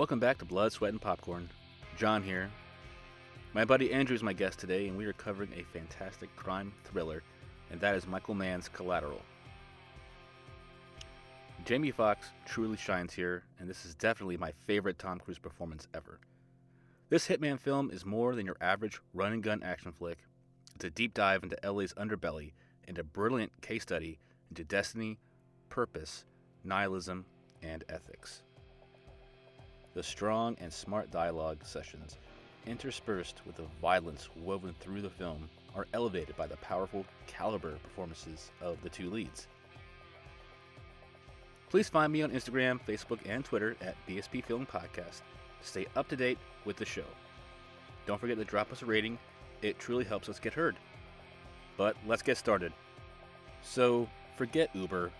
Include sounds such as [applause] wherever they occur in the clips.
Welcome back to Blood, Sweat, and Popcorn. John here. My buddy Andrew is my guest today, and we are covering a fantastic crime thriller, and that is Michael Mann's Collateral. Jamie Foxx truly shines here, and this is definitely my favorite Tom Cruise performance ever. This Hitman film is more than your average run and gun action flick. It's a deep dive into LA's underbelly and a brilliant case study into destiny, purpose, nihilism, and ethics. The strong and smart dialogue sessions, interspersed with the violence woven through the film, are elevated by the powerful caliber performances of the two leads. Please find me on Instagram, Facebook, and Twitter at BSP Film Podcast to stay up to date with the show. Don't forget to drop us a rating, it truly helps us get heard. But let's get started. So, forget Uber,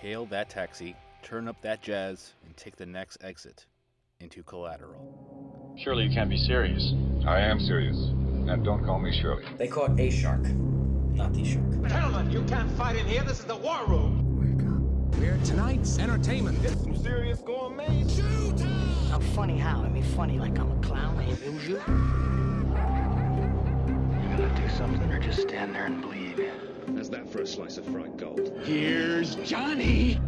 hail that taxi, turn up that jazz, and take the next exit into collateral. Surely you can't be serious. I am serious. And don't call me Shirley. They caught a shark, not the shark. Gentlemen, you can't fight in here. This is the war room. Wake up. We're tonight's entertainment. Some serious gourmet. I'm funny how? I mean funny like I'm a clown, I amuse you? You gotta do something or just stand there and bleed. How's that for a slice of fried gold? Here's Johnny.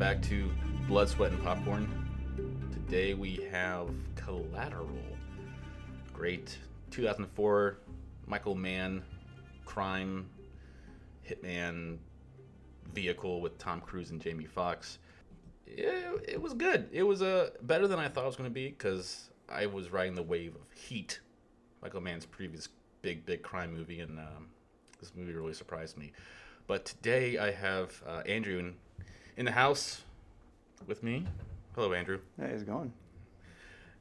Back to Blood, Sweat, and Popcorn. Today we have Collateral. Great 2004 Michael Mann crime hitman vehicle with Tom Cruise and Jamie Foxx. It, it was good. It was uh, better than I thought it was going to be because I was riding the wave of Heat, Michael Mann's previous big, big crime movie, and um, this movie really surprised me. But today I have uh, Andrew in, in the house with me. Hello, Andrew. Hey, how's it going?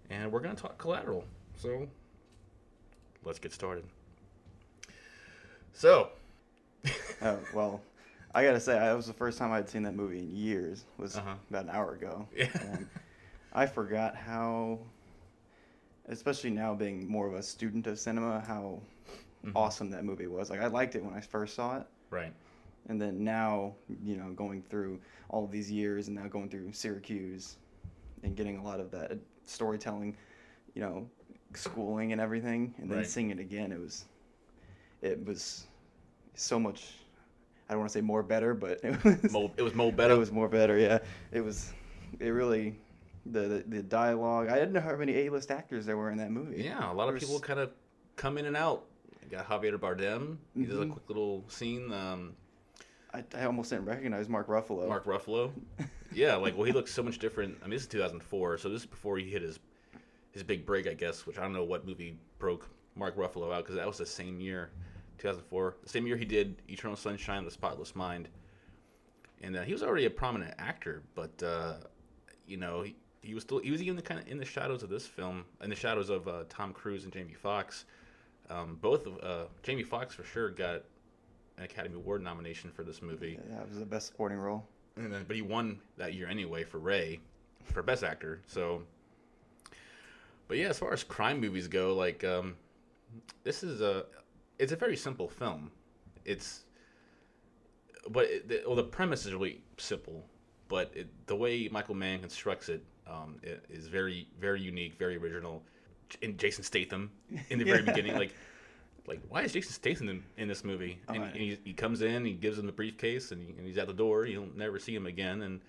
And we're going to talk collateral. So let's get started. So, [laughs] Oh, well, I gotta say, that was the first time I'd seen that movie in years. was Uh-huh. about an hour ago. Yeah. And I forgot how, especially now being more of a student of cinema, how Mm-hmm. awesome that movie was. Like I liked it when I first saw it, right. And then now, you know, going through all of these years and now going through Syracuse, and getting a lot of that storytelling, you know, schooling and everything, and then Right. seeing it again, it was, it was so much. I don't want to say more better, but it was [laughs] Mo, it was Mo better. it was more better. Yeah, it was. It really, the the, the dialogue. I didn't know how many A list actors there were in that movie. yeah, a lot of people kind of come in and out. You got Javier Bardem. He does a Mhm. quick little scene. Um, I, I almost didn't recognize Mark Ruffalo. Mark Ruffalo. [laughs] Yeah, like well, he looks so much different. I mean, this is 2004, so this is before he hit his his big break, I guess. Which I don't know what movie broke Mark Ruffalo out because that was the same year, 2004, the same year he did Eternal Sunshine of the Spotless Mind, and uh, he was already a prominent actor, but uh, you know he, he was still he was even the kind of in the shadows of this film, in the shadows of uh, Tom Cruise and Jamie Foxx. Um, both of uh, Jamie Foxx for sure got an Academy Award nomination for this movie. Yeah, it was the best supporting role. And then, but he won that year anyway for Ray, for Best Actor. So, but yeah, as far as crime movies go, like um, this is a, it's a very simple film. It's, but it, the, well, the premise is really simple, but it, the way Michael Mann constructs it, um, it is very, very unique, very original. And Jason Statham in the very [laughs] Yeah. beginning, like, like why is Jason Statham in, in this movie? And, I- and he, he comes in, he gives him the briefcase, and, he, and he's at the door. You'll never see him again. And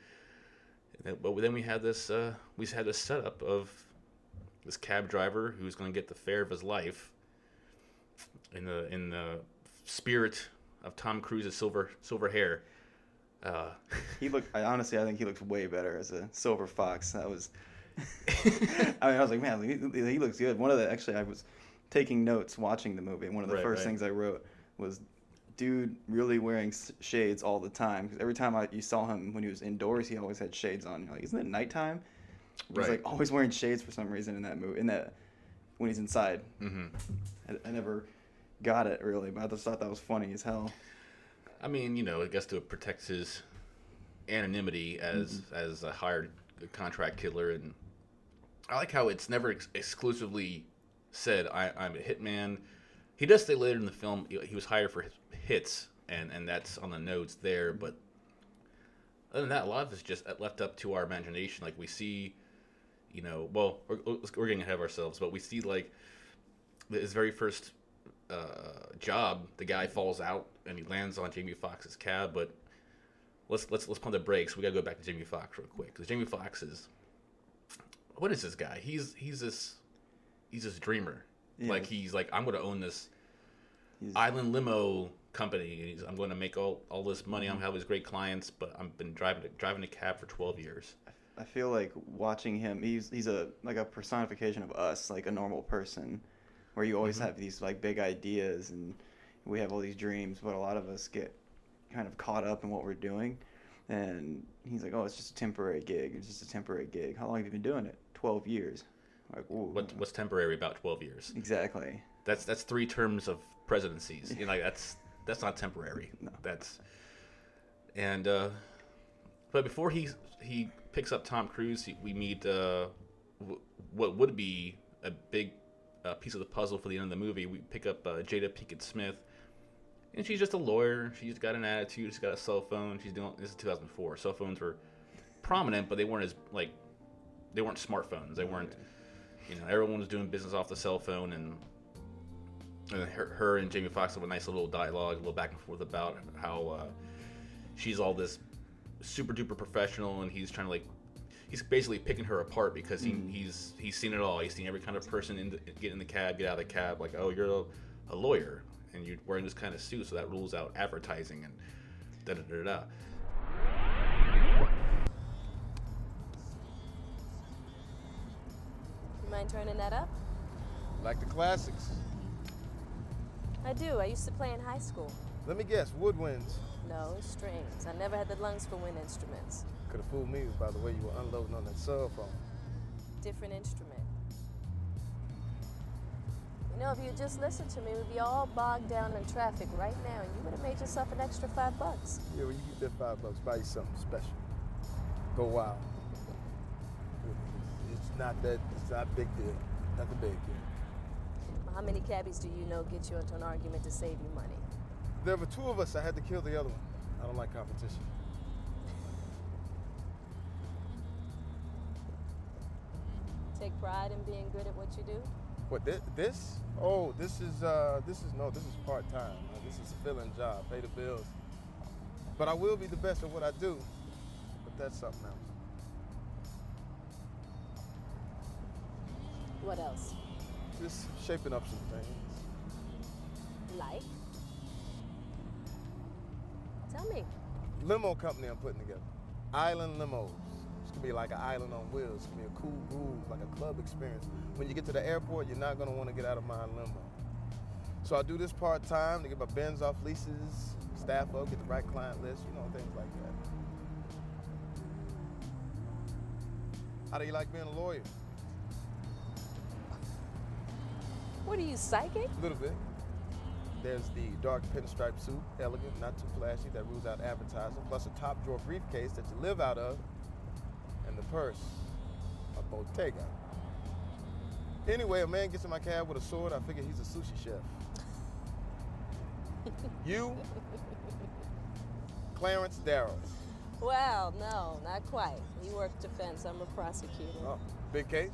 then- but then we had this, uh, we had this setup of this cab driver who's going to get the fare of his life in the in the spirit of Tom Cruise's silver silver hair. Uh, [laughs] He looked. I honestly, I think he looks way better as a silver fox. That was. [laughs] [laughs] I mean, I was like, man, he, he looks good. One of the actually, I was taking notes watching the movie. and One of the Right, first right. things I wrote was, dude, really wearing shades all the time. Because every time I, you saw him when he was indoors, he always had shades on. You're like, isn't it nighttime? He's Right. like always wearing shades for some reason in that movie. In that when he's inside, hmm I, I never got it really, but I just thought that was funny as hell. I mean, you know, I guess to protect his anonymity as as a hired contract killer, and I like how it's never ex- exclusively said I, I'm a hitman. He does say later in the film he was hired for hits, and and that's on the notes there. But other than that, a lot of it's just left up to our imagination. Like we see, you know, well, we're, we're getting ahead of ourselves, but we see like his very first uh, job, the guy falls out and he lands on Jamie Foxx's cab. But let's let's let's pump the brakes. We gotta go back to Jamie Foxx real quick because Jamie Foxx is what is this guy? He's he's this he's this dreamer. Yeah. Like he's like I'm gonna own this He's- island limo company. He's, I'm going to make all, all this money. I'm mm-hmm. gonna have these great clients, but I've been driving driving a cab for 12 years. I feel like watching him. He's he's a like a personification of us, like a normal person, where you always mm-hmm. have these like big ideas and we have all these dreams, but a lot of us get kind of caught up in what we're doing. And he's like, "Oh, it's just a temporary gig. It's just a temporary gig. How long have you been doing it? Twelve years. Like, ooh, What what's temporary about 12 years? exactly? That's that's three terms of presidencies. You know, like, that's that's not temporary. [laughs] No. That's and uh, but before he he picks up Tom Cruise, he, we meet uh, w- what would be a big uh, piece of the puzzle for the end of the movie. We pick up uh, Jada Pinkett Smith, and she's just a lawyer. She's got an attitude. She's got a cell phone. She's doing this is 2004. Cell phones were prominent, but they weren't as like they weren't smartphones. They weren't. You know, everyone was doing business off the cell phone, and and her, her and Jamie Foxx have a nice little dialogue, a little back and forth about how uh, she's all this super duper professional, and he's trying to like, he's basically picking her apart because he, he's he's seen it all. He's seen every kind of person in the, get in the cab, get out of the cab. Like, oh, you're a, a lawyer, and you're wearing this kind of suit, so that rules out advertising and da da da da. Mind turning that up? Like the classics. I do. I used to play in high school. Let me guess, woodwinds. No, strings. I never had the lungs for wind instruments. Could have fooled me by the way you were unloading on that cell phone. Different instrument. You know, if you just listened to me, we'd be all bogged down in traffic right now, and you would have made yourself an extra five bucks. Yeah, when you get that five bucks, buy you something special. Go wild. Not that, it's not a big deal. Nothing big here. How many cabbies do you know get you into an argument to save you money? There were two of us, I had to kill the other one. I don't like competition. Take pride in being good at what you do? What this? This? Oh, this is uh, this is no, this is part time. This is a filling job, pay the bills. But I will be the best at what I do. But that's something else. What else? Just shaping up some things. Like? Tell me. Limo company I'm putting together. Island limos. It's gonna be like an island on wheels. It's gonna be a cool groove, like a club experience. When you get to the airport, you're not gonna want to get out of my limo. So I do this part time to get my bins off leases, staff up, get the right client list, you know, things like that. How do you like being a lawyer? What are you, psychic? A little bit. There's the dark pinstripe suit, elegant, not too flashy, that rules out advertising, plus a top drawer briefcase that you live out of, and the purse, a Bottega. Anyway, a man gets in my cab with a sword, I figure he's a sushi chef. [laughs] you, Clarence Darrow. Well, no, not quite. He worked defense. I'm a prosecutor. Oh, big case?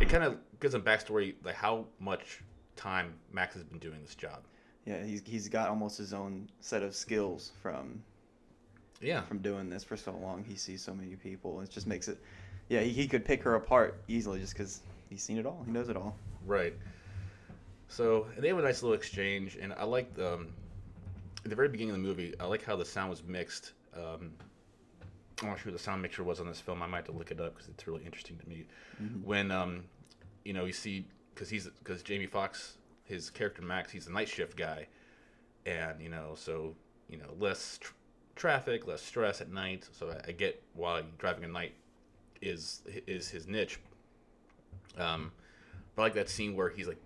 It kind of gives a backstory, like how much time Max has been doing this job. Yeah, he's he's got almost his own set of skills from Yeah. from doing this for so long. He sees so many people. It just makes it. Yeah, he, he could pick her apart easily just because he's seen it all. He knows it all. Right. So and they have a nice little exchange, and I like the um, at the very beginning of the movie. I like how the sound was mixed. Um, I'm not sure who the sound mixer was on this film. I might have to look it up because it's really interesting to me. When um, you know, you see because he's because Jamie Foxx, his character Max, he's a night shift guy, and you know, so you know, less tr- traffic, less stress at night. So I, I get why driving at night is is his niche. Um, but I like that scene where he's like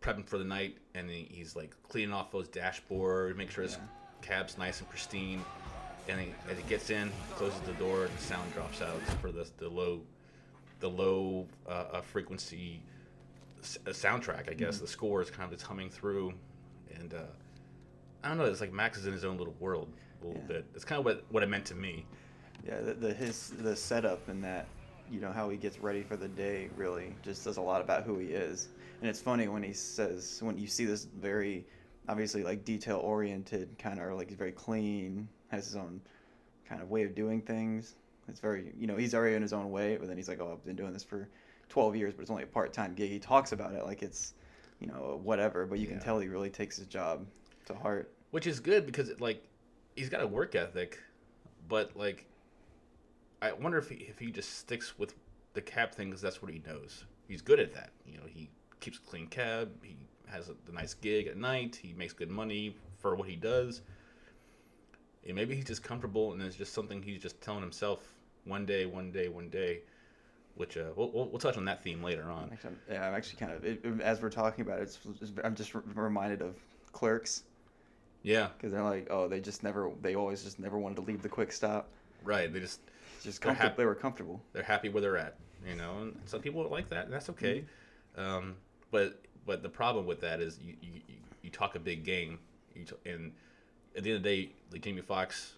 prepping for the night and he's like cleaning off those dashboard, make sure his cab's nice and pristine. And he, as he gets in, closes the door, and the sound drops out for the the low, the low uh, uh, frequency s- a soundtrack. I guess Mhm. the score is kind of just humming through, and uh, I don't know. It's like Max is in his own little world a little Yeah. bit. It's kind of what what it meant to me. Yeah, the, the his the setup and that, you know, how he gets ready for the day really just says a lot about who he is. And it's funny when he says when you see this very obviously like detail oriented kind of or like very clean, has his own kind of way of doing things. It's very you know he's already in his own way, but then he's like, oh, I've been doing this for 12 years, but it's only a part time gig. He talks about it like it's you know whatever, but you can tell he really takes his job to heart. which is good because it, like he's got a work ethic, but like I wonder if he, if he just sticks with the cab thing because that's what he knows. He's good at that. You know, he keeps a clean cab. He has a, a nice gig at night. He makes good money for what he does. And maybe he's just comfortable, and it's just something he's just telling himself one day, one day, one day. Which uh, we'll, we'll, touch on that theme later on. Yeah, I'm actually kind of it, as we're talking about it, I'm just re- reminded of Clerks Yeah, because they're like, oh, they just never, they always just never wanted to leave the quick stop. right. They just Just comfort- they were comfortable. they're happy where they're at, you know. And some people like that, and that's okay. Um, but but the problem with that is you you, you, you talk a big game, you t- and at the end of the day, like Jamie Foxx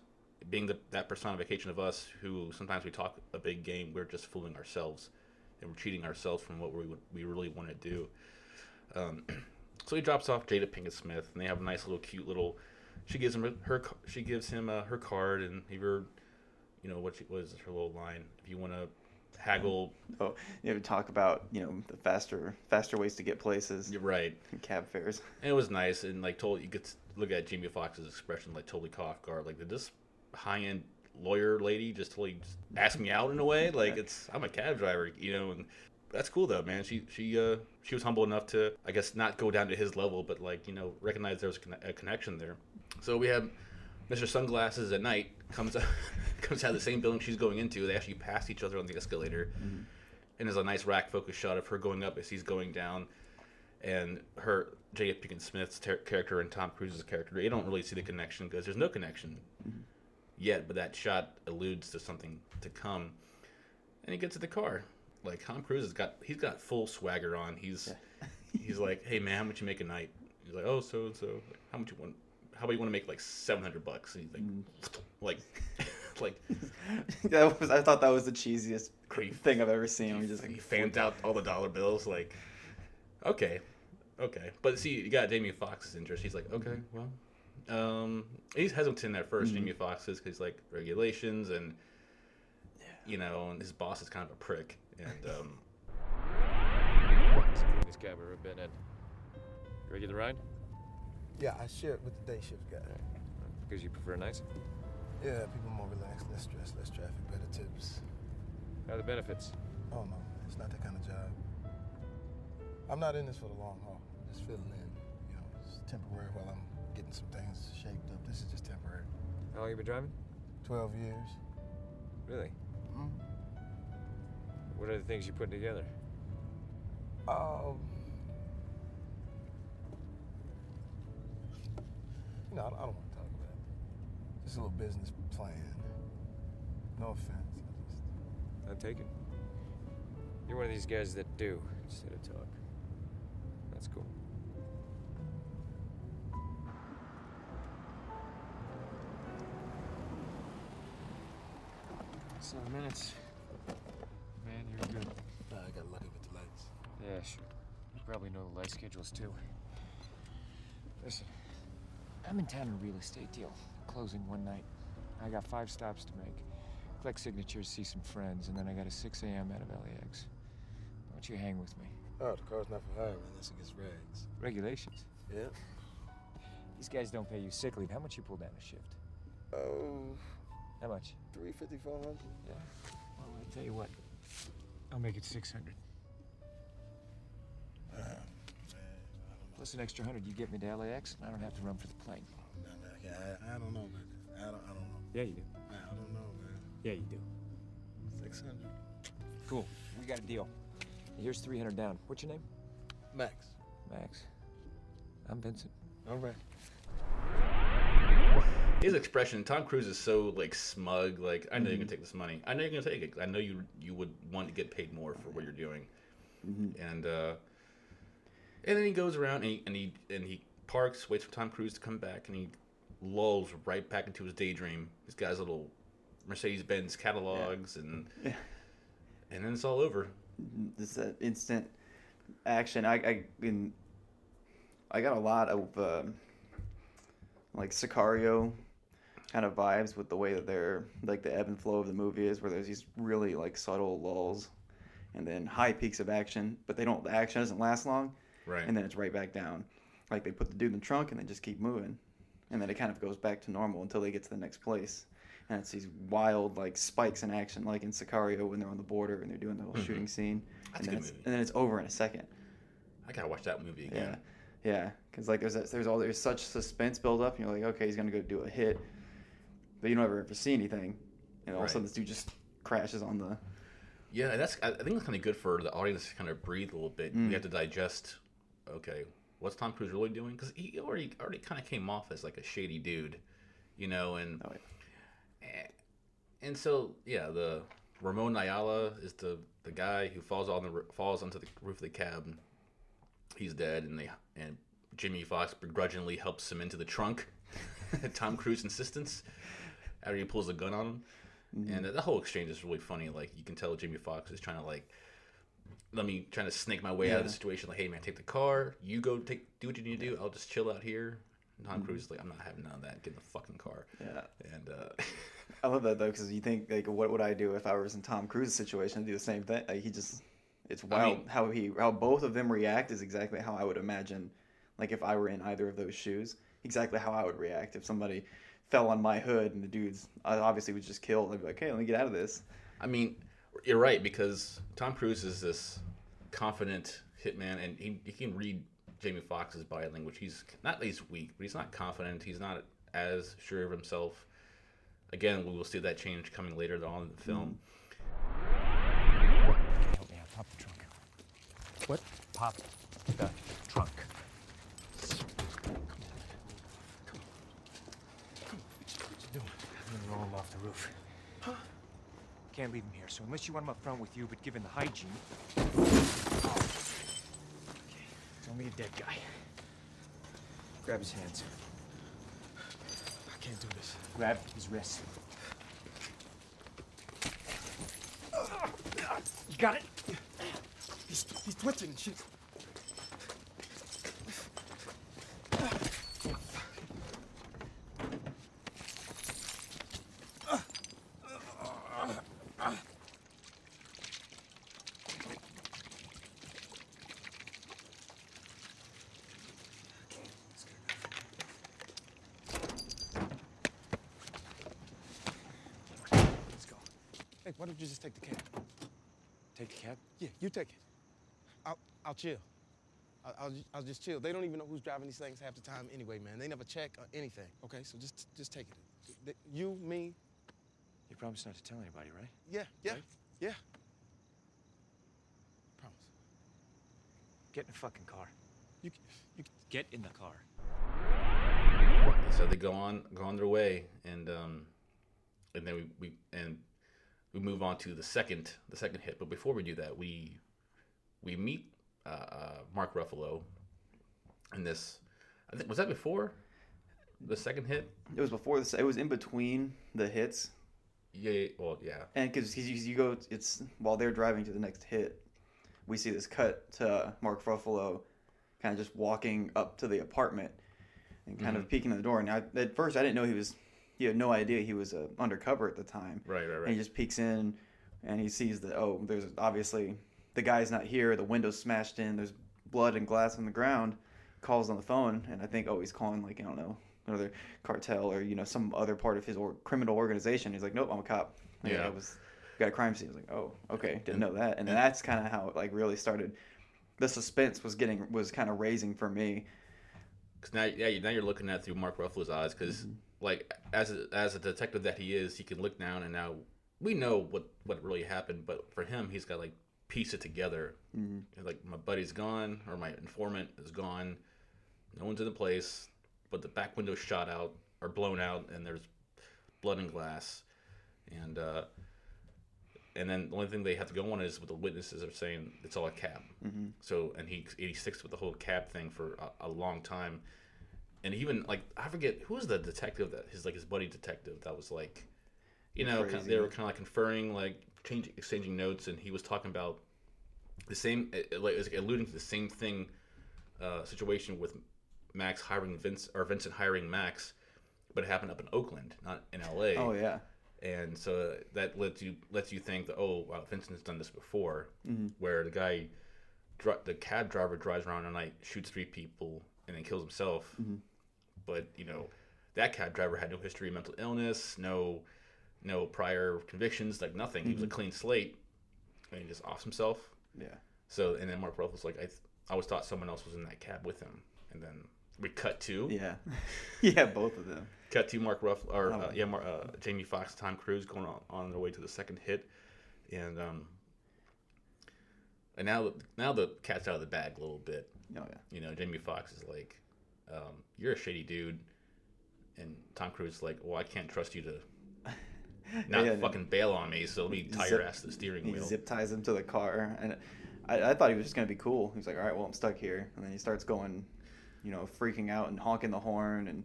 being the, that personification of us, who sometimes we talk a big game, we're just fooling ourselves, and we're cheating ourselves from what we would- we really want to do. Um, [clears throat] so he drops off Jada Pinkett Smith, and they have a nice little cute little. She gives him her she gives him uh, her card, and he her, you know what she, what is her little line? If you want to haggle, Oh, you know, talk about you know the faster, faster ways to get places, you're right. cab fares. And it was nice, and like told you could look at Jamie Foxx's expression, like totally caught guard. Like did this high end lawyer lady just totally just ask me out in a way? Like it's I'm a cab driver, you know, and that's cool though, man. She she uh she was humble enough to I guess not go down to his level, but like you know recognize there was a connection there. So we have Mr. Sunglasses at night comes out, [laughs] comes out of the same building she's going into. They actually pass each other on the escalator, mm-hmm. and there's a nice rack focus shot of her going up as he's going down, and her J.F. Pinkett Smith's ter- character and Tom Cruise's character. They don't really see the connection because there's no connection mm-hmm. yet, but that shot alludes to something to come. And he gets to the car. Like Tom Cruise has got he's got full swagger on. He's he's like, hey man, how much you make a night? He's like, oh so and so. How much you want? How about you want to make like seven hundred bucks? And he's like, [laughs] like, like [laughs] that was I thought that was the cheesiest Creep. thing I've ever seen. He, just like, he like fanned out all the dollar bills. Like, okay, okay. But see, you got Jamie Foxx's interest. He's like, okay, well, um, he's hesitant at 1st Jamie Foxx is because he's like regulations and you know, and his boss is kind of a prick. And um, It's the cleanest cab I've ever been in. You ready to ride? Yeah, I share it with the day shift guy. Because you prefer nights? Yeah, people more relaxed, less stress, less traffic, better tips. How are the benefits? Oh no, it's not that kind of job. I'm not in this for the long haul. I'm just filling in. You know, it's temporary while I'm getting some things shaped up. This is just temporary. How long you been driving? Twelve years. Really? Mm. What are the things you're putting together? Um. You know, I, I don't want to talk about it. Just a little business plan. No offense. I just. I'm taken. You're one of these guys that do instead of talk. That's cool. Seven minutes. Man, you're good. Nah, I got lucky with the lights. Yeah, sure. You probably know the light schedules too. Listen, I'm in town on a real estate deal. Closing one night. I got five stops to make. Collect signatures, see some friends, and then I got a 6 a.m. out of LAX. Why don't you hang with me? Oh, the car's not for hire unless it gets rags. Regulations. Yeah. These guys don't pay you sick leave. How much you pull down a shift? Oh, How much? 350, 400. Yeah. Well, I tell you what. I'll make it 600. Plus an extra hundred, you get me to LAX, and I don't have to run for the plane. Nah, man, I, I, I don't know, man. I don't, I don't know. Yeah, you do. I, I don't know, man. Yeah, you do. 600. Cool. We got a deal. Here's 300 down. What's your name? Max. Max. I'm Vincent. All right. his expression, Tom Cruise is so like smug. Like, I know you're gonna take this money. I know you're gonna take it. I know you you would want to get paid more for what you're doing. And uh, And then he goes around and he and he, and he parks, waits for Tom Cruise to come back, and he lulls right back into his daydream. He's got his little Mercedes Benz catalogs, and Yeah. [laughs] and then it's all over. Just that instant action. I I in, I got a lot of um like Sicario kind of vibes with the way that they're like the ebb and flow of the movie is, where there's these really like subtle lulls, and then high peaks of action, but they don't. The action doesn't last long, Right. and then it's right back down. Like they put the dude in the trunk and they just keep moving, and then it kind of goes back to normal until they get to the next place. And it's these wild like spikes in action, like in Sicario when they're on the border and they're doing the whole Mhm. shooting scene, That's and a then good it's movie. and then it's over in a second. I gotta watch that movie again. yeah, because like there's that, there's all there's such suspense build up, and you're like, okay, he's gonna go do a hit, but you don't ever ever see anything, and all of a sudden this dude just crashes on the. Yeah, that's. I I think it's kind of good for the audience to kind of breathe a little bit. Mm. We have to digest. Okay, what's Tom Cruise really doing? Because he already already kind of came off as like a shady dude, you know, and Oh, and, and so yeah, the Ramon Ayala is the the guy who falls on the falls onto the roof of the cab. He's dead, and they and Jimmy Fox begrudgingly helps him into the trunk. at [laughs] Tom Cruise insistence after he pulls a gun on him. Mm-hmm. And the whole exchange is really funny. Like you can tell Jimmy Fox is trying to like let me trying to snake my way out of the situation. Like, hey man, take the car. You go take do what you need to do. I'll just chill out here. Tom Mhm. Cruise is like, I'm not having none of that. Get in the fucking car. Yeah. And uh, I love that [laughs] though, because you think like, what would I do if I was in Tom Cruise's situation? I'd do the same thing. Like he just, it's I wild mean- how he, how both of them react is exactly how I would imagine, like if I were in either of those shoes, exactly how I would react if somebody fell on my hood and the dude's I obviously was just killed. I'd be like, hey, let me get out of this. I mean, you're right because Tom Cruise is this confident hitman, and he, he can read Jamie Foxx's body language. He's not that he's weak, but he's not confident. He's not as sure of himself. Again, we will see that change coming later on in the hmm. film. Help me out. Pop the trunk. What? Pop the trunk. I'm gonna roll him off the roof. Can't leave him here, so unless you want him up front with you, but given the hygiene. It's only a dead guy. Grab his hands. I can't do this. Grab his wrists. You got it? He's, he's twitching shit. Let's go. Hey, why don't you just take the cab? Take the cab? Yeah, you take it. I'll, I'll chill. I'll, I'll, I'll just chill. They don't even know who's driving these things half the time anyway, man. They never check or anything. Okay, so just just take it. You, me, You promise not to tell anybody, right? yeah, yeah, yeah. Promise. Get in the fucking car. You, you Get in the car. So they go on go on their way, and um, and then we, we and we move on to the second the second hit. But before we do that, we we meet uh, uh, Mark Ruffalo in this. I think was that before the second hit. It was before this. It was in between the hits, Yeah. Well, yeah. and because you, you go, it's while they're driving to the next hit, we see this cut to Mark Ruffalo, kind of just walking up to the apartment, and kind of Mhm. peeking at the door. And I, at first, I didn't know he was. He had no idea he was uh, undercover at the time. Right. Right. And Right. he just peeks in, and he sees that oh, there's obviously the guy's not here. The window's smashed in. There's blood and glass on the ground. Calls on the phone, and I think oh, he's calling like I don't know another cartel or you know some other part of his or criminal organization. He's like, nope, I'm a cop. Like, Yeah. I was got a crime scene. I was like, oh, okay, didn't know that. And that's kind of how it like really started. The suspense was getting was kind of raising for me. Because now, yeah, now you're looking at it through Mark Ruffalo's eyes. Because like as a, as a detective that he is, he can look down and now we know what what really happened. But for him, he's got like piece it together. Mhm. Like my buddy's gone, or my informant is gone. No one's in the place, but the back window's shot out or blown out, and there's blood and glass. And uh, and then the only thing they have to go on is what the witnesses are saying. It's all a cab. Mhm. So and he he sticks with the whole cab thing for a, a long time, and even like I forget who was the detective that his like his buddy detective that was like, you know, kind of, they were kind of like conferring like changing exchanging notes, and he was talking about the same it- it, like was alluding to the same thing uh, situation with Max hiring Vince or Vincent hiring Max, but it happened up in Oakland, not in L.A. Oh, yeah. and so that lets you lets you think that oh wow Vincent's done this before, Mhm. where the guy, the cab driver drives around at night, shoots three people, and then kills himself. Mhm. But you know that cab driver had no history of mental illness, no no prior convictions, like nothing. He was a Mhm. clean slate, and he just offs himself. Yeah. So and then Mark Ruffalo's like I th- I always thought someone else was in that cab with him, and then we cut to Yeah. [laughs] yeah, both of them. Cut to Mark Ruff or Oh. uh, yeah, Mar- uh, Jamie Foxx, Tom Cruise going on, on their way to the second hit, and um, and now now the cat's out of the bag a little bit. Oh yeah. You know, Jamie Foxx is like, um, "You're a shady dude," and Tom Cruise is like, "Well, I can't trust you to [laughs] not Yeah, fucking bail on me, so let me tie your ass to the steering he wheel." zip ties him to the car, and I, I thought he was just gonna be cool. He's like, all right, well, I'm stuck here, and then he starts going, you know, freaking out and honking the horn, and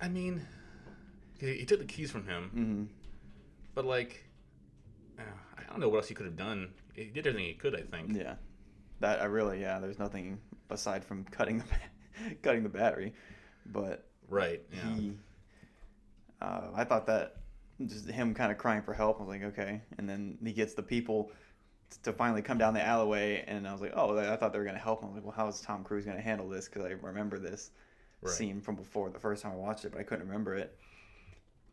I mean, he, took the keys from him, Mhm. but like, uh, I don't know what else he could have done. He did everything he could, I think. yeah, that I really, yeah, there's nothing aside from cutting the [laughs] [laughs] cutting the battery, but Right. Yeah. he, uh, I thought that just him kind of crying for help. I was like, okay, and then he gets the people to finally come down the alleyway, and I was like, oh, I thought they were gonna help him. I was like, well, how is Tom Cruise gonna handle this? Because I remember this Right. scene from before the first time I watched it, but I couldn't remember it.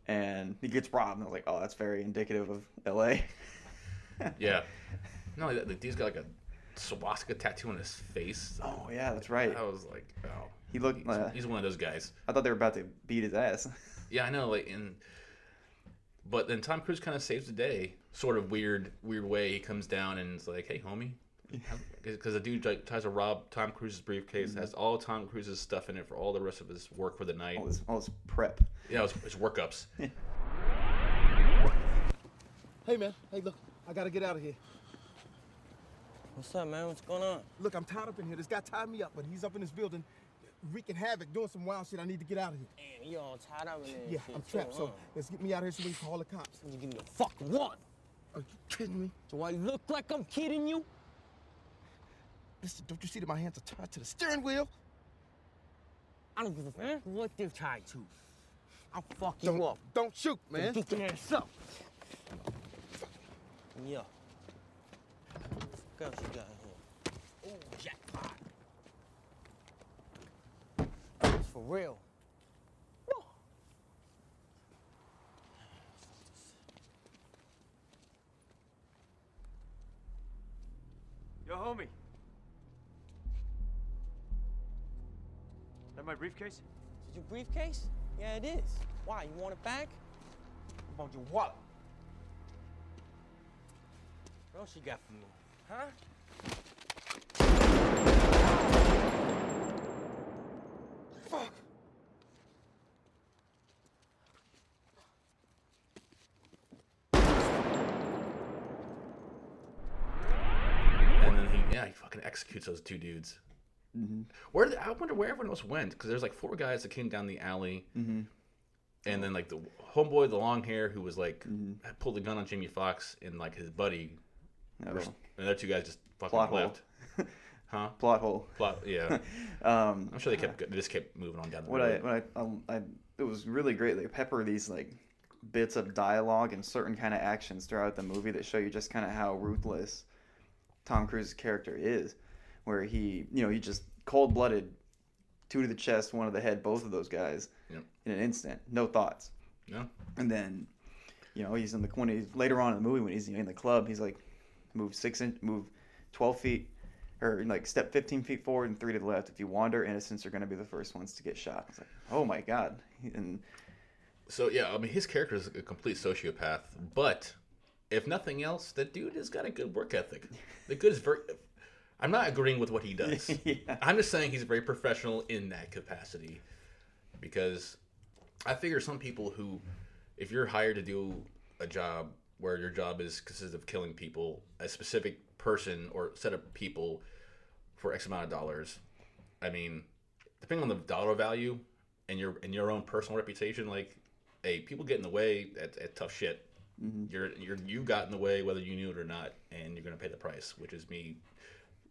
And he gets robbed, and I was like, oh, that's very indicative of L.A. [laughs] Yeah. No, he's got like a swastika tattoo on his face. Oh yeah, that's right. I was like, oh. He looked. He's, uh, he's one of those guys. I thought they were about to beat his ass. [laughs] Yeah, I know. Like, and but then Tom Cruise kind of saves the day. Sort of weird, weird way. He comes down and is like, "Hey, homie," because [laughs] the dude like, tries to rob Tom Cruise's briefcase. Has all Tom Cruise's stuff in it for all the rest of his work for the night. All his, all his prep. Yeah, his, his workups. [laughs] Hey, man. Hey, look. I gotta get out of here. What's up, man? What's going on? Look, I'm tied up in here. This guy tied me up, but he's up in this building wreaking havoc, doing some wild shit. I need to get out of here. Damn, you all tied up in there. Yeah, I'm trapped, so let's get me out of here so we can call the cops. You give me the fuck what? Are you kidding me? Do I look like I'm kidding you? Listen, don't you see that my hands are tied to the steering wheel? I don't give a fuck what they're tied to. I'll fuck Don't, you up. don't shoot, man. Get your ass up. Yeah. What else you got here? Oh, jackpot. It's for real. Yo, homie. That my briefcase? Is it your briefcase? Yeah, it is. Why? You want it back? What about your wallet? What else you got for me? Huh? Fuck. And then he, yeah, he fucking executes those two dudes. Mhm. Where did- I wonder where everyone else went because there's like four guys that came down the alley, Mhm. and then like the homeboy, the long hair, who was like Mm-hmm. pulled the gun on Jamie Foxx and like his buddy, Oh. were- and the other two guys just fucking Plot hole. left. [laughs] Huh? Plot hole. Plot. Yeah. [laughs] um, I'm sure they kept. They just kept moving on down the what I road. what I, um, I it was really great. They pepper these like bits of dialogue and certain kind of actions throughout the movie that show you just kind of how ruthless Tom Cruise's character is, where he you know he just cold blooded, two to the chest, one to the head, both of those guys Yep. in an instant, no thoughts. Yeah. And then, you know, he's in the when he's later on in the movie when he's in the club, he's like, move six inch, move twelve feet, or like step fifteen feet forward and three to the left. If you wander, innocents are going to be the first ones to get shot. It's like, oh my god. And So yeah, I mean, his character is a complete sociopath, but if nothing else, the dude has got a good work ethic. The good is very. I'm not agreeing with what he does. [laughs] I'm just saying he's very professional in that capacity, because I figure some people who, if you're hired to do a job where your job is consists of killing people, a specific person or set of people for X amount of dollars. I mean, depending on the dollar value and your and your own personal reputation, like, hey, people get in the way at, at tough shit. Mhm. You're you're you got in the way whether you knew it or not, and you're gonna pay the price, which is me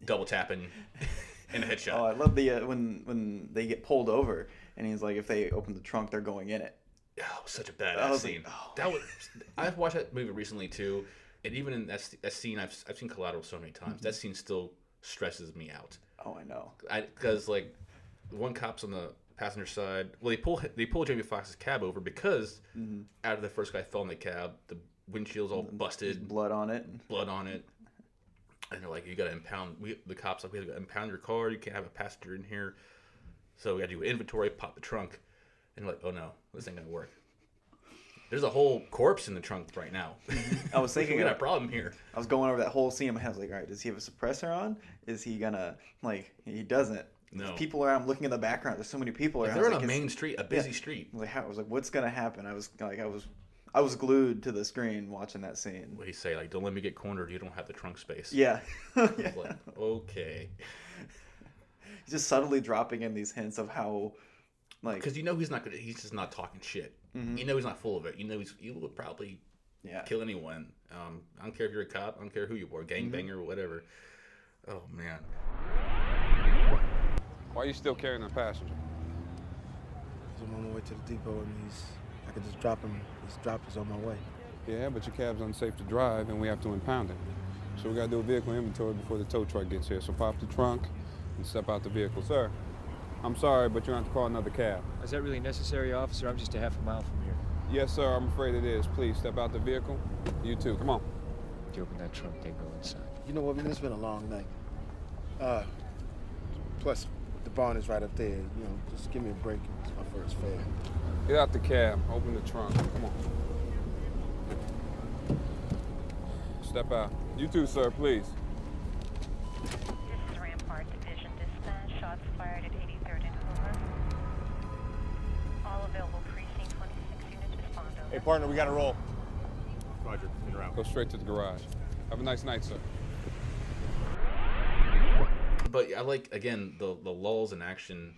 double tapping [laughs] in a headshot. Oh, I love the uh, when when they get pulled over and he's like, if they open the trunk, they're going in it. Was such a badass was like, scene. that was. I've watched that movie recently too, and even in that, that scene, I've I've seen Collateral so many times. That scene still stresses me out. Oh, I know. I because like one cop's on the passenger side. Well, they pull they pull Jamie Foxx's cab over because Mhm. out of the first guy fell in the cab, the windshield's all busted, blood on it, blood on it. And they're like, you gotta impound. We the cops like, we gotta impound your car. You can't have a passenger in here. So we gotta do inventory, pop the trunk, and like, oh no, this ain't gonna work. There's a whole corpse in the trunk right now. Mm-hmm. I was [laughs] thinking we got a problem here. I was going over that whole scene. in my head. I was like, all right, does he have a suppressor on? Is he gonna like? He doesn't. No. People around. I'm looking in the background. There's so many people Like, around. they're on was a main street, a busy street. I was like, how? I was like, what's gonna happen? I was like, I was, I was glued to the screen watching that scene. What do you say? Like, don't let me get cornered. You don't have the trunk space. Yeah. [laughs] [laughs] Was like, okay. He's just subtly dropping in these hints of how, like, Because you know he's not gonna. He's just not talking shit. Mhm. You know he's not full of it. You know he's he will probably Yeah. kill anyone. Um, I don't care if you're a cop. I don't care who you are, Mm-hmm. gangbanger or whatever. Oh man. Why are you still carrying a passenger? I'm on my way to the depot and he's, I could just drop him. His drop is on my way. Yeah, but your cab's unsafe to drive and we have to impound it. So we gotta do a vehicle inventory before the tow truck gets here. So pop the trunk and step out the vehicle. Sir, I'm sorry, but you're gonna have to call another cab. Is that really necessary, officer? I'm just a half a mile from here. Yes, sir, I'm afraid it is. Please step out the vehicle. You too, come on. If you open that trunk, they go inside. You know what, man? It's been a long night. Uh, plus, the barn is right up there. You know, just give me a break. It's my first fare. Get out the cab, open the trunk. Come on. Step out. You too, sir, please. Hey, partner, we gotta roll. Roger, in route. Go straight to the garage. Have a nice night, sir. But I like again the the lulls in action.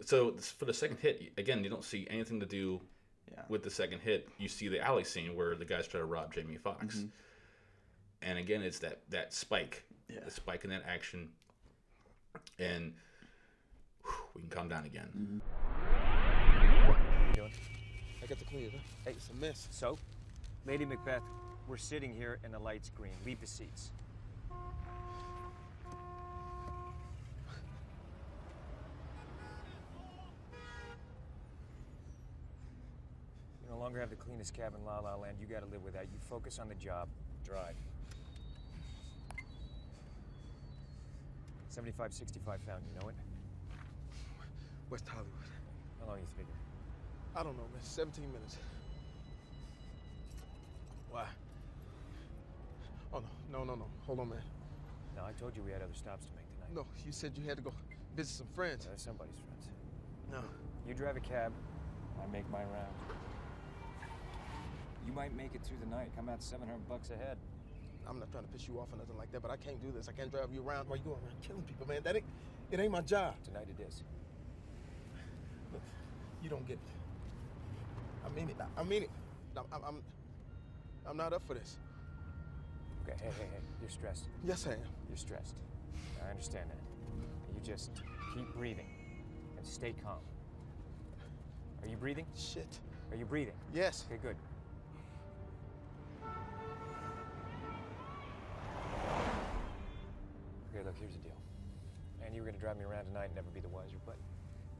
So for the second hit, again, you don't see anything to do Yeah. with the second hit. You see the alley scene where the guys try to rob Jamie Foxx, Mhm. and again, it's that that spike, Yeah. the spike in that action, and whew, we can calm down again. Doing? I got the clear. Huh? Hey, It's a mess. So, Lady Macbeth, we're sitting here and the light's green. Leave the seats. You no longer have the cleanest cab in La La Land. You gotta live with that. You focus on the job. Drive. 7565 found. You know it? West Hollywood. How long you figure? I don't know, man. 17 minutes. Why? Oh, no. No, no, no. Hold on, man. No, I told you we had other stops to make tonight. No, you said you had to go visit some friends. Uh, somebody's friends. No. You drive a cab. I make my round. You might make it through the night. Come out 700 bucks ahead. I'm not trying to piss you off or nothing like that, but I can't do this. I can't drive you around while you going around killing people, man. That ain't, it ain't my job. Tonight it is. Look, you don't get it. I mean it. I mean it. I'm, I'm, I'm, not up for this. Okay, hey, hey, hey. You're stressed. Yes, I am. You're stressed. I understand that. You just keep breathing and stay calm. Are you breathing? Shit. Are you breathing? Yes. Okay, good. Okay, look, here's the deal. Man, you were gonna drive me around tonight and never be the wiser, but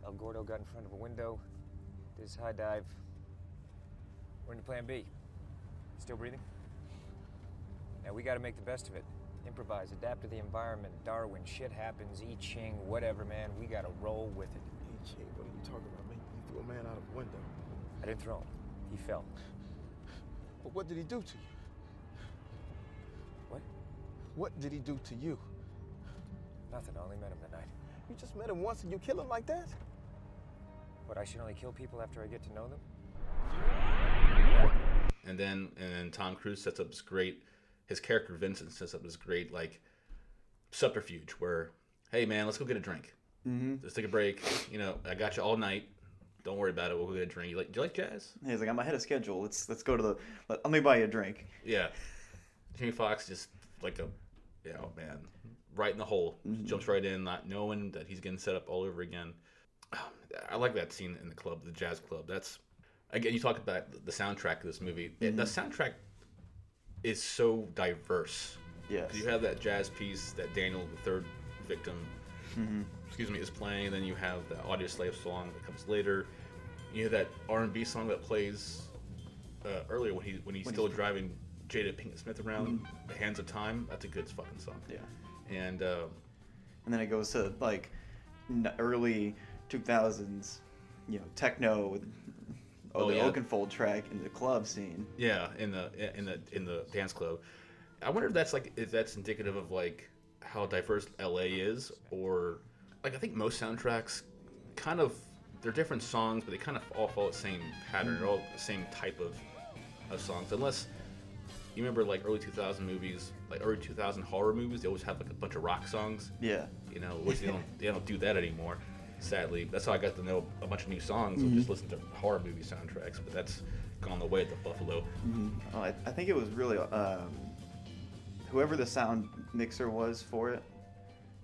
El Gordo got in front of a window, did his high dive. We're into plan B. Still breathing? Now we gotta make the best of it. Improvise, adapt to the environment. Darwin, shit happens, I Ching, whatever, man. We gotta roll with it. I Ching, what are you talking about, man? You threw a man out of a window. I didn't throw him. He fell. But what did he do to you? What? What did he do to you? Nothing. I only met him that night. You just met him once and you kill him like that? But I should only kill people after I get to know them? And then and then Tom Cruise sets up this great. His character Vincent sets up this great like subterfuge where, hey man, let's go get a drink. Mm-hmm. Let's take a break. You know, I got you all night. Don't worry about it. We'll go get a drink. You like? Do you like jazz? He's like, I'm ahead of schedule. Let's let's go to the. Let, let me buy you a drink. Yeah. Jamie Foxx just like a, you know, man, right in the hole. Mm-hmm. Jumps right in, not knowing that he's getting set up all over again. [sighs] I like that scene in the club, the jazz club. That's again, you talk about the soundtrack of this movie. It- The soundtrack is so diverse. Yes. You have that jazz piece that Daniel, the third victim, Mhm. excuse me, is playing. Then you have the Audioslave song that comes later. You have that R&B song that plays uh, earlier when he when he's When still he's- driving Jada Pinkett Smith around. The Hands of Time. That's a good fucking song. Yeah. And uh, and then it goes to like early 2000s, you know, techno with oh, the yeah. Oakenfold track in the club scene. yeah, in the in the in the dance club. I wonder if that's like if that's indicative of like how diverse LA is, or like I think most soundtracks kind of they're different songs, but they kind of all follow the same pattern. They're all the same type of of songs, unless you remember like early 2000 movies, like early 2000 horror movies. They always have like a bunch of rock songs. Yeah. You know, which they don't they don't do that anymore. Sadly, that's how I got to know a bunch of new songs. Mhm. Just listen to horror movie soundtracks, but that's gone the way of the Buffalo. Mhm. Oh, I, I think it was really um, whoever the sound mixer was for it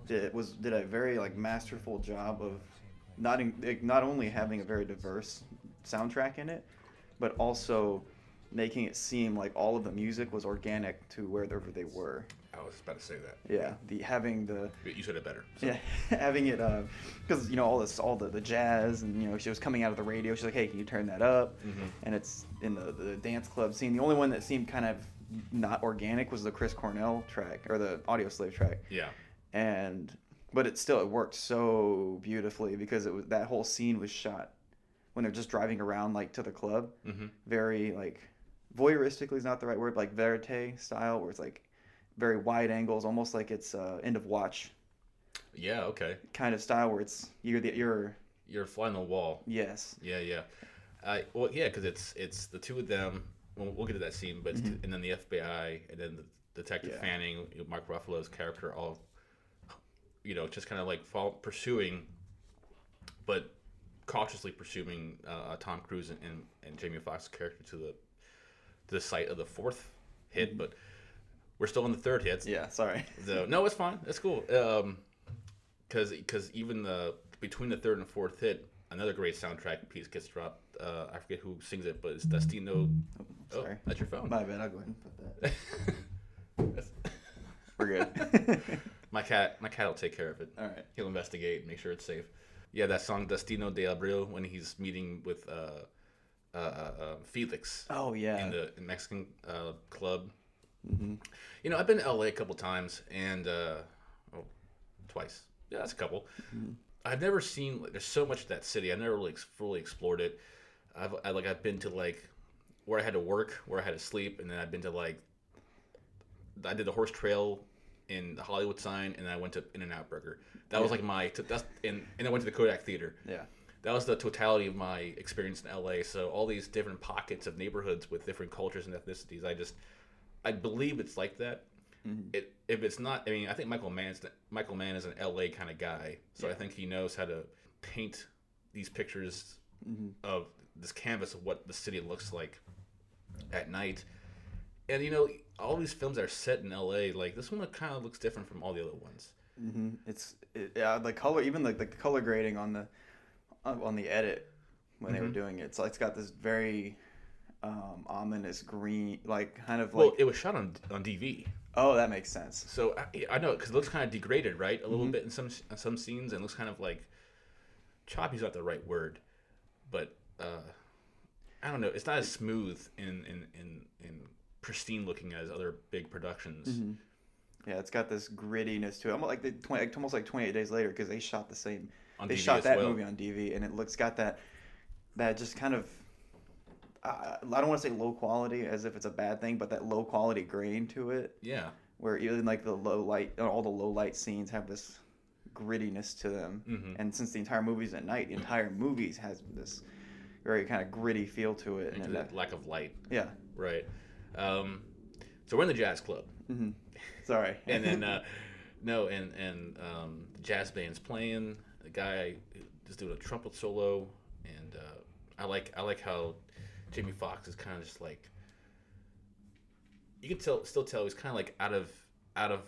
did was did a very like masterful job of not in, like, not only having a very diverse soundtrack in it, but also making it seem like all of the music was organic to wherever they were. I was about to say that. Yeah, the having the You said it better. so. yeah, [laughs] having it because you know all this, all the, the jazz, and you know she was coming out of the radio. She's like, "Hey, can you turn that up?" Mhm. And it's in the, the dance club scene. The only one that seemed kind of not organic was the Chris Cornell track or the Audioslave track. Yeah. And but it still it worked so beautifully because it was that whole scene was shot when they're just driving around like to the club. Mhm. Very like voyeuristically is not the right word, like verite style, where it's like very wide angles, almost like it's uh, end of watch Yeah. Okay. kind of style where it's you're the you're You're flying the wall. yes Yeah. Yeah. Uh, well, yeah, because it's it's the two of them. We'll, we'll get to that scene, but Mhm. and then the FBI and then the Detective Yeah. Fanning, Mark Ruffalo's character, all you know, just kind of like follow, pursuing, but cautiously pursuing uh, Tom Cruise and, and, and Jamie Foxx's character to the to the site of the fourth hit, but we're still in the third hit. Mm-hmm. Yeah, sorry. So no, it's fine. It's cool. Um, because because even the between the third and fourth hit, another great soundtrack piece gets dropped. Uh, I forget who sings it, but it's Destino. Oh, sorry. that's your phone. My bad. I'll go ahead and put that. [laughs] We're good. [laughs] my cat, my cat will take care of it. All right. He'll investigate, and make sure it's safe. Yeah, that song Destino de Abril when he's meeting with uh, uh, uh, uh, Felix. Oh, yeah. In the Mexican uh, club. Mhm. You know, I've been to LA a couple times, and uh, oh, twice. Yeah, that's a couple. Mhm. I've never seen like there's so much of that city. I've never really ex- fully explored it. I've I, like I've been to like where I had to work, where I had to sleep, and then I've been to like I did the horse trail in the Hollywood sign, and then I went to In-N-Out Burger. That was like my that's and and I went to the Kodak Theater. Yeah. That was the totality of my experience in LA. So all these different pockets of neighborhoods with different cultures and ethnicities. I just I believe it's like that. Mhm. It, if it's not, I mean, I think Michael Mann's Michael Mann is an LA kind of guy, so I think he knows how to paint these pictures Mhm. of this canvas of what the city looks like at night. And you know, all these films are set in LA, like this one, kind of looks different from all the other ones. hmm It's it, yeah, the color, even like the color grading on the on the edit when they were Mhm. doing it. It's like it's got this very um, ominous green, like kind of like. Well, it was shot on on DV. oh, that makes sense. So I, I know because it looks kind of degraded, right? A little Mhm. bit in some in some scenes, and looks kind of like choppy's not the right word, but uh, I don't know. It's not as smooth in in in, in pristine looking as other big productions. Mhm. Yeah, it's got this grittiness to it. Almost like the 20, like, almost like 28 days later because they shot the same. On they DV shot that well. movie on DV, and it looks got that that just kind of. Uh, I don't want to say low quality as if it's a bad thing, but that low quality grain to it. Yeah. Where even like the low light, all the low light scenes have this grittiness to them, mm-hmm. and since the entire movie's at night, the entire movie has this very kind of gritty feel to it, And and that that, lack of light. yeah, Right. Um, so we're in the jazz club. Mm-hmm. Sorry. [laughs] and then uh, no, and and um, the jazz band's playing. The guy is doing a trumpet solo, and uh, I like I like how Jamie Foxx is kind of just like you can tell still tell he's kind of like out of out of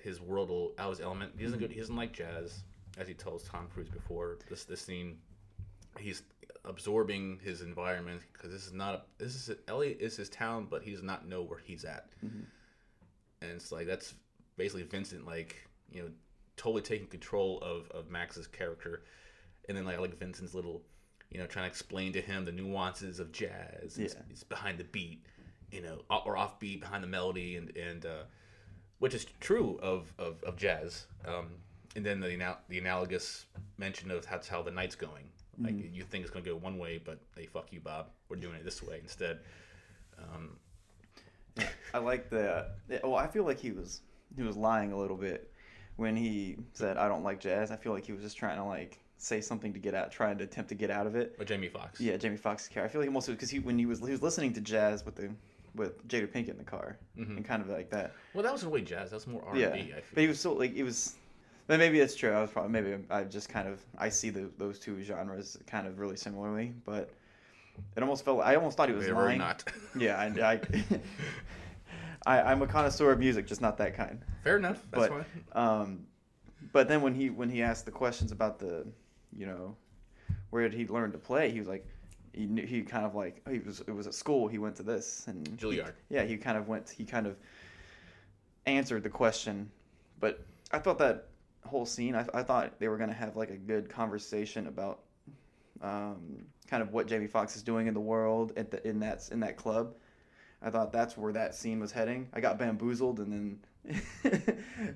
his world, out of his element. He doesn't go, he doesn't like jazz, as he tells Tom Cruise before this this scene. He's absorbing his environment because this is not a, this is LA is his town, but he does not know where he's at, Mhm. and it's like that's basically Vincent like you know totally taking control of of Max's character, and then like I like Vincent's little you know trying to explain to him the nuances of jazz. It's, Yeah. it's behind the beat, you know, or off beat behind the melody, and and uh, which is true of of, of jazz. Um, and then the the analogous mention of that's how the night's going. Like Mhm. you think it's gonna go one way, but hey, fuck you, Bob. We're doing it this way instead. Um, I like that. Well, I feel like he was he was lying a little bit when he said I don't like jazz. I feel like he was just trying to like say something to get out, trying to attempt to get out of it. Or Jamie Foxx. Yeah, Jamie Foxx's character. I feel like almost because he when he was he was listening to jazz with the with Jada Pinkett in the car Mhm. and kind of like that. well, that wasn't really jazz. That was more R yeah, and B. I but he was so like it was. But maybe it's true. I was probably maybe I just kind of I see the, those two genres kind of really similarly, but it almost felt I almost thought he was They lying. not. [laughs] Yeah, I, I, [laughs] I I'm a connoisseur of music, just not that kind. Fair enough. That's but, fine. Um, but then when he when he asked the questions about the, you know, where did he learn to play? He was like, he knew, he kind of like he was it was at school. He went to this and Juilliard. yeah, he kind of went. He kind of answered the question, but I thought that whole scene. I, I thought they were gonna have like a good conversation about, um, kind of what Jamie Foxx is doing in the world at the in that in that club. I thought that's where that scene was heading. I got bamboozled, and then [laughs]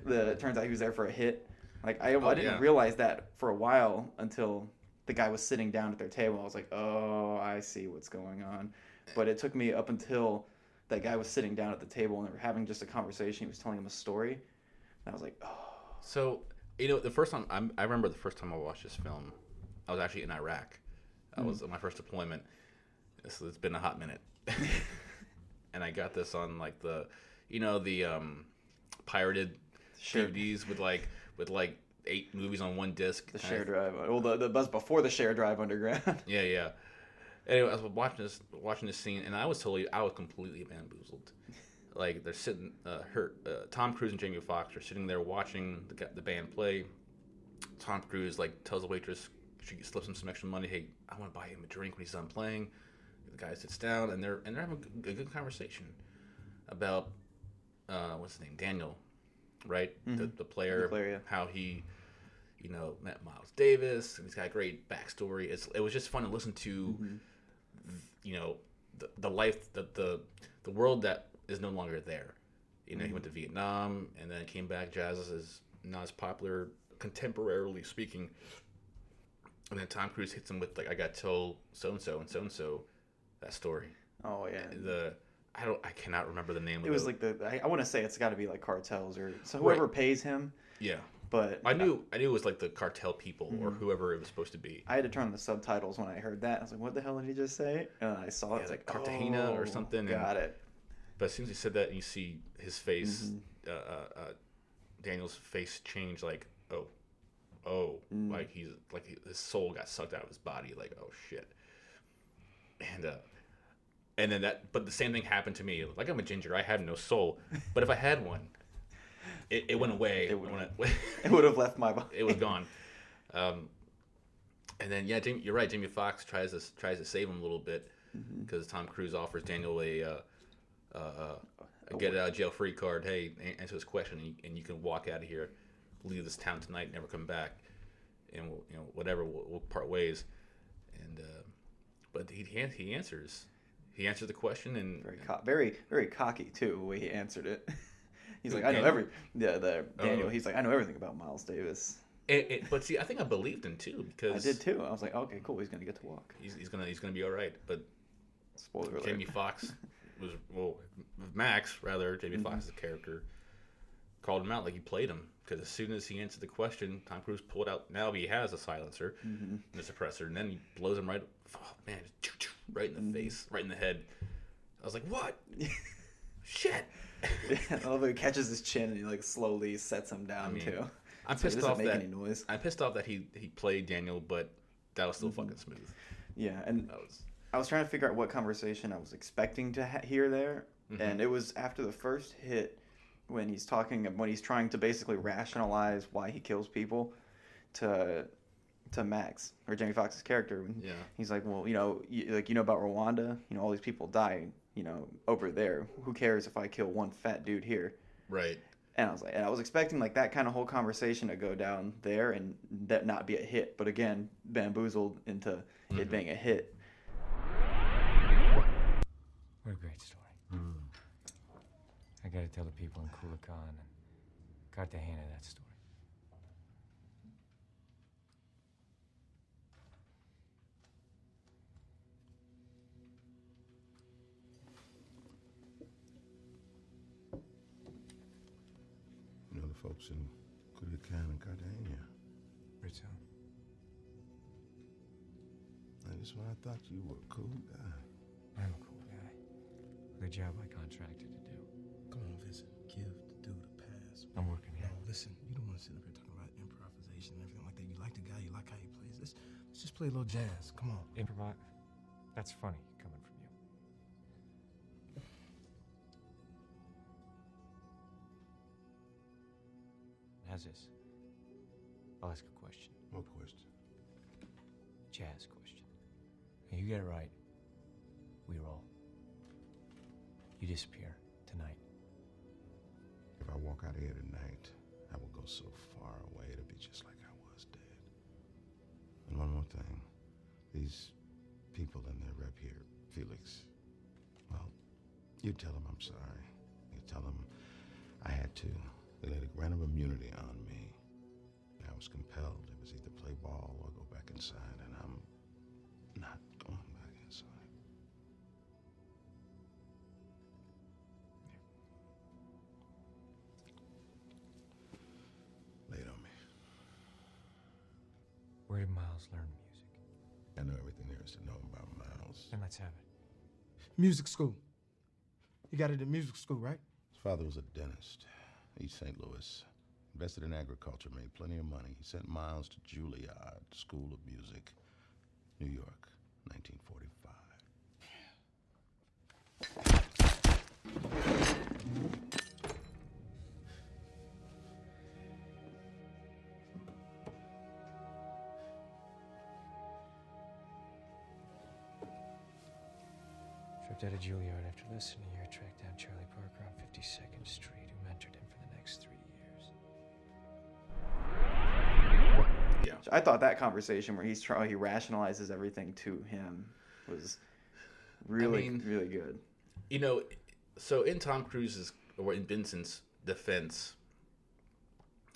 the it turns out he was there for a hit. Like I, Oh, I didn't yeah. realize that for a while until the guy was sitting down at their table. I was like, oh, I see what's going on. But it took me up until that guy was sitting down at the table and they were having just a conversation. He was telling him a story. And I was like, oh, So you know, the first time I'm, I remember the first time I watched this film, I was actually in Iraq. That Mm. was my first deployment. So it's been a hot minute, [laughs] and I got this on like the, you know, the um, pirated Sure. DVDs with like with like eight movies on one disc. the share drive. Well, the, the buzz before the share drive underground. [laughs] Yeah, yeah. Anyway, I was watching this watching this scene, and I was totally, I was completely bamboozled. Like they're sitting, uh, her, uh, Tom Cruise and Jamie Foxx are sitting there watching the the band play. Tom Cruise like tells the waitress she slips him some extra money. Hey, I want to buy him a drink when he's done playing. The guy sits down, and they're and they're having a good, a good conversation about uh, what's his name, Daniel, right? The, Mhm. the player, The player, yeah. how he you know, met Miles Davis, and he's got a great backstory. It's it was just fun to listen to, Mm-hmm. you know, the, the life, the, the the world that is no longer there. You know, he Mhm. went to Vietnam and then came back. Jazz is not as popular contemporarily speaking. And then Tom Cruise hits him with like, "I got told so and so and so and so that story." Oh yeah. The I don't I cannot remember the name. It of was like the I, I want to say it's got to be like cartels or so Right. whoever pays him. yeah. But I knew I knew it was like the cartel people or Mhm. whoever it was supposed to be. I had to turn on the subtitles when I heard that. I was like, "What the hell did he just say?" And I saw it. I was like, Cartagena or "Oh, something. and- Got it. But as soon as he said that, and you see his face, Mhm. uh, uh, uh, Daniel's face change. Like, oh, oh, Mm. like he's like his soul got sucked out of his body. Like, oh shit. And uh, and then that, but the same thing happened to me. Like I'm a ginger, I have no soul. But if I had one, it, it went away. It would- went, It would have left [laughs] my body. it was gone. Um, and then yeah, you're right. Jamie Foxx tries to tries to save him a little bit because Tom Cruise offers Daniel a uh, uh, uh, a get out of jail free card. Hey, answer this question, and you, and you can walk out of here, leave this town tonight, never come back, and we'll, you know whatever we'll, we'll part ways. And uh, but he he answers. He answered the question and Very co- very very cocky too the way he answered it. [laughs] he's like, I know every yeah the Daniel. Oh. He's like, I know everything about Miles Davis. It, it, but see, I think I believed him too because I did too. I was like, okay, cool. He's gonna get to walk. He's, he's gonna he's gonna be all right. But Spoiler alert. Jamie Foxx was well, Max rather Jamie Mhm. Foxx's character called him out like he played him because as soon as he answered the question, Tom Cruise pulled out. Now he has a silencer Mhm. and a suppressor, and then he blows him right. Oh man, right in the Mm-hmm. face, right in the head. I was like, what? [laughs] Shit. I love how he catches his chin and he like slowly sets him down I mean, too. I'm So pissed off that any noise. I'm pissed off that he he played Daniel, but that was still Mhm. fucking smooth. Yeah, and That was I was trying to figure out what conversation I was expecting to ha- hear there, Mhm. and it was after the first hit when he's talking when he's trying to basically rationalize why he kills people to to Max or Jamie Foxx's character. When Yeah. he's like, well, you know, you, like you know about Rwanda, you know, all these people die, you know, over there. Who cares if I kill one fat dude here? right. And I was like, and I was expecting like that kind of whole conversation to go down there and that not be a hit, but again, bamboozled into Mm-hmm. it being a hit. What a great story. I gotta tell the people in Culiacan and Cartagena that story. Folks in Culiacan and Cartagena. Rizzo. That is just when I thought you were a cool guy. I'm a cool guy. The job I contracted to do. Come on, Vincent. Give the dude a pass. I'm working here. No, listen. You don't want to sit up here talking about improvisation and everything like that. You like the guy. You like how he plays. Let's let's just play a little jazz. Come on. Improvise? That's funny How's this? I'll ask a question. What question? Jazz question. You get it right. We roll. You disappear tonight. If I walk out of here tonight, I will go so far away it'll be just like I was dead. And one more thing. These people in their rep here, Felix, well, you tell them I'm sorry. You tell them I had to. They laid a grant of immunity on me. I was compelled. It was either play ball or go back inside, and I'm not going back inside. Lay it on me. Where did Miles learn music? I know everything there is to know about Miles. Then let's have it. Music school. You got it at music school, right? His father was a dentist, East St. Louis. Invested in agriculture, made plenty of money. He sent Miles to Juilliard School of Music, New York, 1945. Juilliard after less than a year, tracked down Charlie Parker on 52nd Street, who mentored him for the next three years. Yeah. So I thought that conversation where he's trying, he rationalizes everything to him was really, mean- really good. You know, so in Tom Cruise's or in Vincent's defense,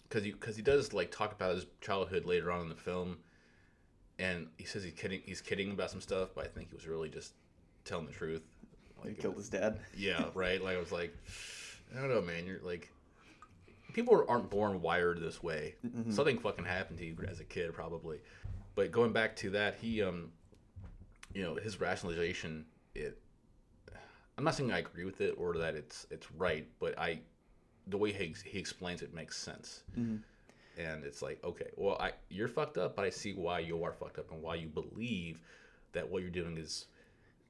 because because he, does like talk about his childhood later on in the film, and he says he's kidding he's kidding about some stuff, but I think he was really just telling the truth. He killed was- his dad. [laughs] Yeah, right. Like I was like, I don't know, man. You're like, people aren't born wired this way. Mhm. Something fucking happened to you as a kid, probably. But going back to that, he, um, you know, his rationalization. It. I'm not saying I agree with it or that it's it's right, but I, the way he he explains it makes sense. Mhm. And it's like, okay, well, I you're fucked up, but I see why you are fucked up and why you believe that what you're doing is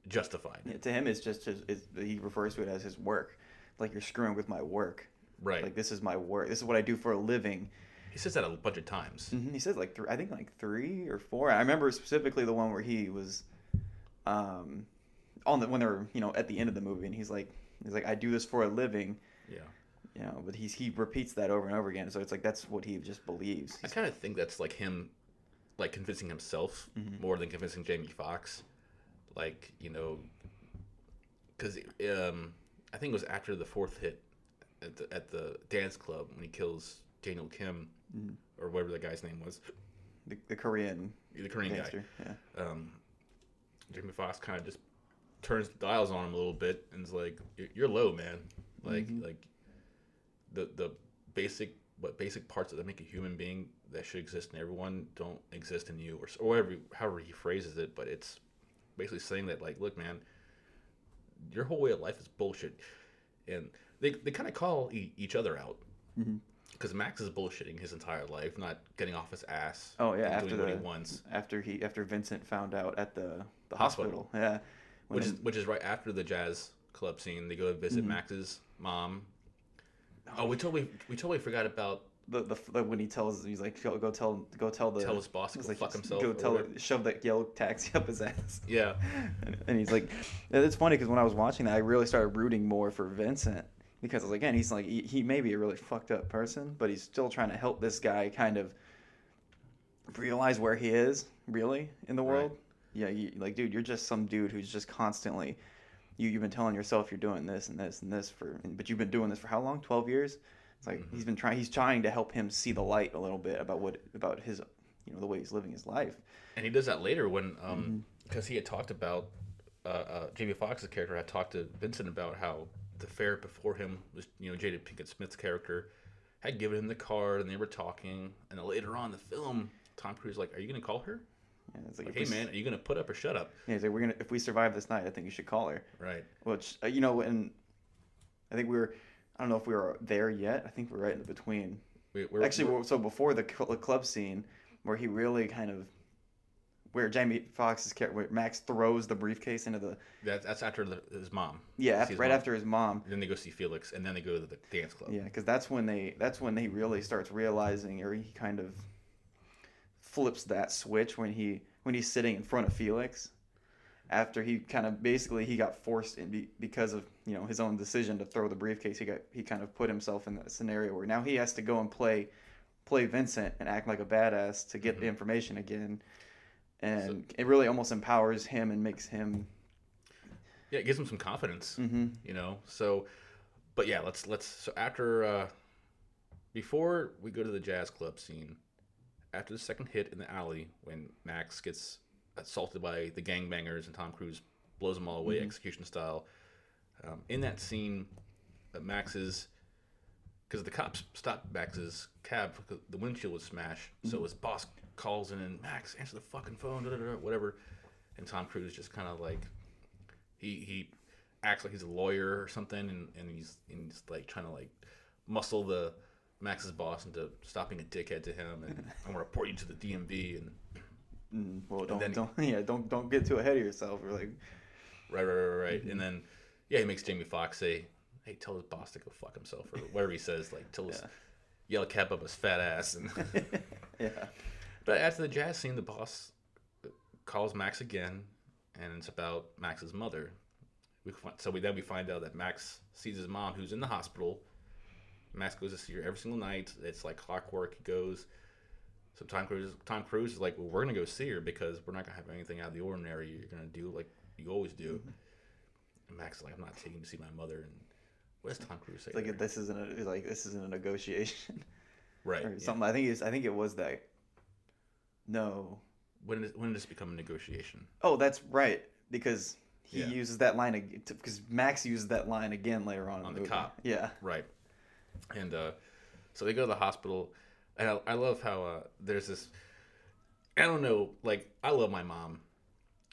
justified. Yeah, to him, it's just his, it's, he refers to it as his work. Like you're screwing with my work. Right. Like this is my work. This is what I do for a living. He says that a bunch of times. hmm He says like three, I think like three or four. I remember specifically the one where he was, um, on the when they were you know at the end of the movie, and he's like he's like I do this for a living. Yeah. You know, but he's he repeats that over and over again. So it's like that's what he just believes. I kind of think that's like him, like convincing himself Mhm. more than convincing Jamie Foxx. Like you know, because um, I think it was after the fourth hit at the at the dance club when he kills Daniel Kim Mhm. or whatever the guy's name was, The, the Korean. the Korean guy. Yeah. Um, Jamie Foxx kind of just turns the dials on him a little bit and is like, "You're- "You're low, man. Like Mhm. like the the basic what basic parts that make a human being that should exist in everyone don't exist in you or, or whatever however he phrases it but it's basically saying that like look man your whole way of life is bullshit, and they they kind of call e- each other out Mhm. because Max is bullshitting his entire life, not getting off his ass. Oh yeah, after doing the what he wants. after he after Vincent found out at the the Hospital. hospital. Yeah, When which is which is right after the jazz club scene. They go to visit Mhm. Max's mom. Oh, we totally we totally forgot about the, the, the when he tells he's like go, go tell go tell the Tell his boss to go like, fuck himself go tell whatever." shove that yellow taxi up his ass Yeah. and, [laughs] and he's like it's funny because when I was watching that I really started rooting more for Vincent because again he's like he, he may be a really fucked up person but he's still trying to help this guy kind of realize where he is really in the Right. world yeah you, like dude you're just some dude who's just constantly you, you've been telling yourself you're doing this and this and this for but you've been doing this for how long 12 years it's like Mm-hmm. he's been trying he's trying to help him see the light a little bit about what about his you know the way he's living his life And he does that later when, Mm-hmm. um, because he had talked about, uh, uh, Jamie Foxx's character had talked to Vincent about how the fair before him was, you know, Jada Pinkett Smith's character had given him the card and they were talking. And then later on in the film, Tom Cruise is like, "Are you gonna call her? yeah, it's like, Like, hey we man, are you gonna put up or shut up?" yeah, he's like we're gonna if we survive this night I think you should call her Right. which uh, you know and I think we were I don't know if we were there yet I think we're right in the between We, we're, actually we're- so before the cl- club scene where he really kind of where Jamie Foxx's character where Max throws the briefcase into the that, that's after the, his mom. Yeah, after- his right mom. after his mom. Then they go see Felix, and then they go to the dance club. Yeah, because that's when they that's when he really starts realizing, or he kind of flips that switch when he when he's sitting in front of Felix. After he kind of basically he got forced in be, because of you know his own decision to throw the briefcase. He got he kind of put himself in that scenario where now he has to go and play play Vincent and act like a badass to get the information again, and it really almost empowers him and makes him Yeah, it gives him some confidence. Mhm. You know. So, but yeah, let's let's. So after, uh before we go to the jazz club scene, after the second hit in the alley when Max gets assaulted by the gangbangers and Tom Cruise blows them all away, Mhm. execution style. Um, in that scene, uh, Max's because the cops stopped Max's cab the windshield was smashed. So Mhm. his boss calls in and Max answer the fucking phone, da, da, da, whatever. And Tom Cruise just kind of like he he acts like he's a lawyer or something, and, and he's and he's like trying to like muscle the Max's boss into stopping a dickhead to him, and I'm gonna report you to the DMV and well don't don't [laughs] yeah don't don't get too ahead of yourself. We're like right, right, right, right. Mhm. And then yeah, he makes Jamie Foxx say, "Hey, tell his boss to go fuck himself," or whatever he says, like tell his Yeah. yellow cap up his fat ass. And [laughs] [laughs] yeah. But after the jazz scene, the boss calls Max again, and it's about Max's mother. We so we then we find out that Max sees his mom, who's in the hospital. Max goes to see her every single night. It's like clockwork. He goes. So Tom Cruise, Tom Cruise is like, well, we're gonna go see her because we're not gonna have anything out of the ordinary. You're gonna do like you always do. And Max is like, I'm not taking you to see my mother. And what does Tom Cruise say? It's like there? this isn't a like this isn't a negotiation, [laughs] Right, Or yeah. something. I think it's I think it was that. No. when does, when does this become a negotiation? Oh, that's right. Because he Yeah. uses that line because Max uses that line again later on. on the the cop. Yeah. Right. And uh, so they go to the hospital, and I, I love how uh, there's this. I don't know, like I love my mom.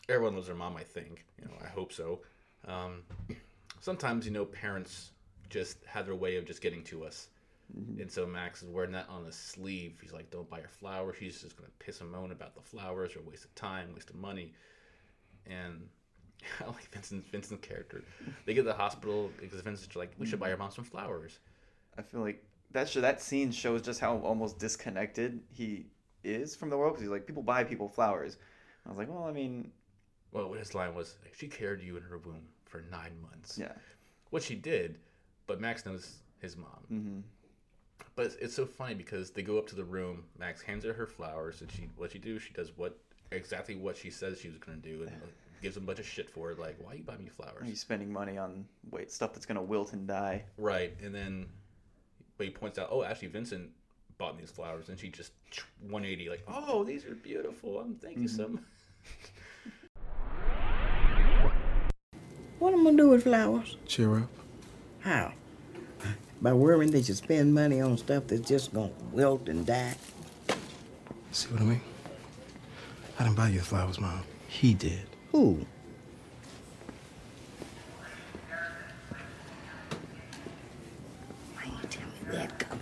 Everyone loves their mom, I think. You know, I hope so. Um, sometimes you know parents just have their way of just getting to us. And so Max is wearing that on his sleeve. He's like, "Don't buy her flowers." She's just gonna piss and moan about the flowers, or waste of time, waste of money. And [laughs] I like Vincent Vincent's character. They get to the hospital because Vincent's like, "We should buy your mom some flowers." I feel like that sh- that scene shows just how almost disconnected he is from the world because he's like people buy people flowers. I was like, well, I mean, Well, his line was, "She carried you in her womb for nine months." Yeah. What she did, but Max knows his mom. hmm But it's, it's so funny because they go up to the room. Max hands her her flowers, and she what she do? She does what exactly what she says she was gonna do, and gives him a bunch of shit for it. Like, why are you buy me flowers? he's spending money on wait stuff that's gonna wilt and die. Right, and then, but he points out, oh, actually, Vincent bought me these flowers, and she just 180, like, oh, these are beautiful. Um, thank you so much. What am I gonna do with flowers? Cheer up. How? By worrying that you spend money on stuff that's just gonna wilt and die? See what I mean? I didn't buy you the flowers, Mom. He did. Who?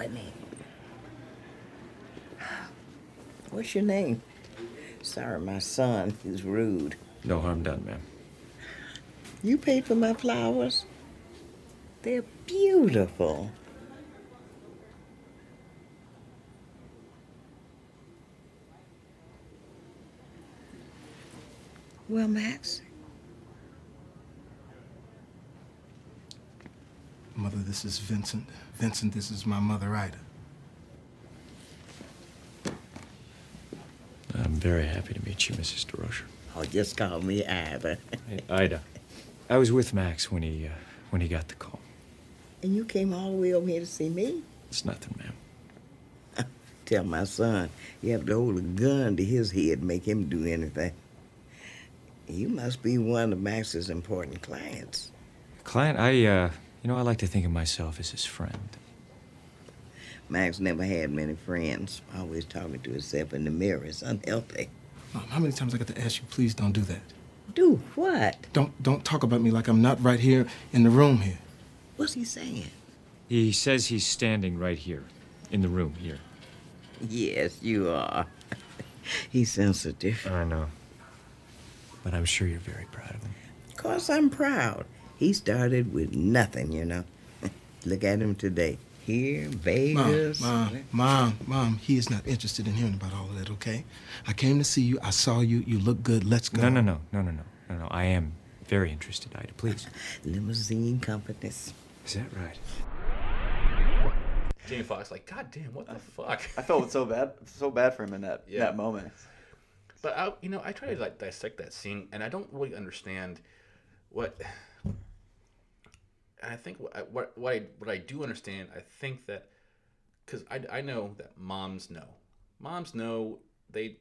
Company. [sighs] What's your name? Sorry, my son is rude. No harm done, ma'am. You paid for my flowers? They're beautiful. Well, Max, Mother, this is Vincent. Vincent, this is my mother, Ida. I'm very happy to meet you, Mrs. Durocher. oh, just call me Ida. Hey, Ida. I was with Max when he uh, when he got the call. And you came all the way over here to see me? It's nothing, ma'am. [laughs] Tell my son you have to hold a gun to his head, to make him do anything. You must be one of Max's important clients. Client, I uh, you know, I like to think of myself as his friend. Max never had many friends, always talking to himself in the mirror. It's unhealthy. Mom, how many times I got to ask you, please don't do that? Do what? Don't don't talk about me like I'm not right here in the room here. What's he saying? He says he's standing right here, in the room here. Yes, you are. [laughs] He's sensitive. I know. But I'm sure you're very proud of him. Of course, I'm proud. He started with nothing, you know. [laughs] Look at him today. Here, Vegas. Mom, mom, mom, mom, he is not interested in hearing about all of that, okay? I came to see you. I saw you. You look good. Let's go. No, no, no, no, no, no, no, no. I am very interested, Ida. Please. [laughs] Limousine companies. Is that right? Jamie Foxx, like, God damn, what the fuck? I felt so bad, so bad for him in that Yeah. that moment. But I, you know, I try to like dissect that scene, and I don't really understand what. And I think what I, what what I, what I do understand, I think that because I, I know that moms know, moms know they,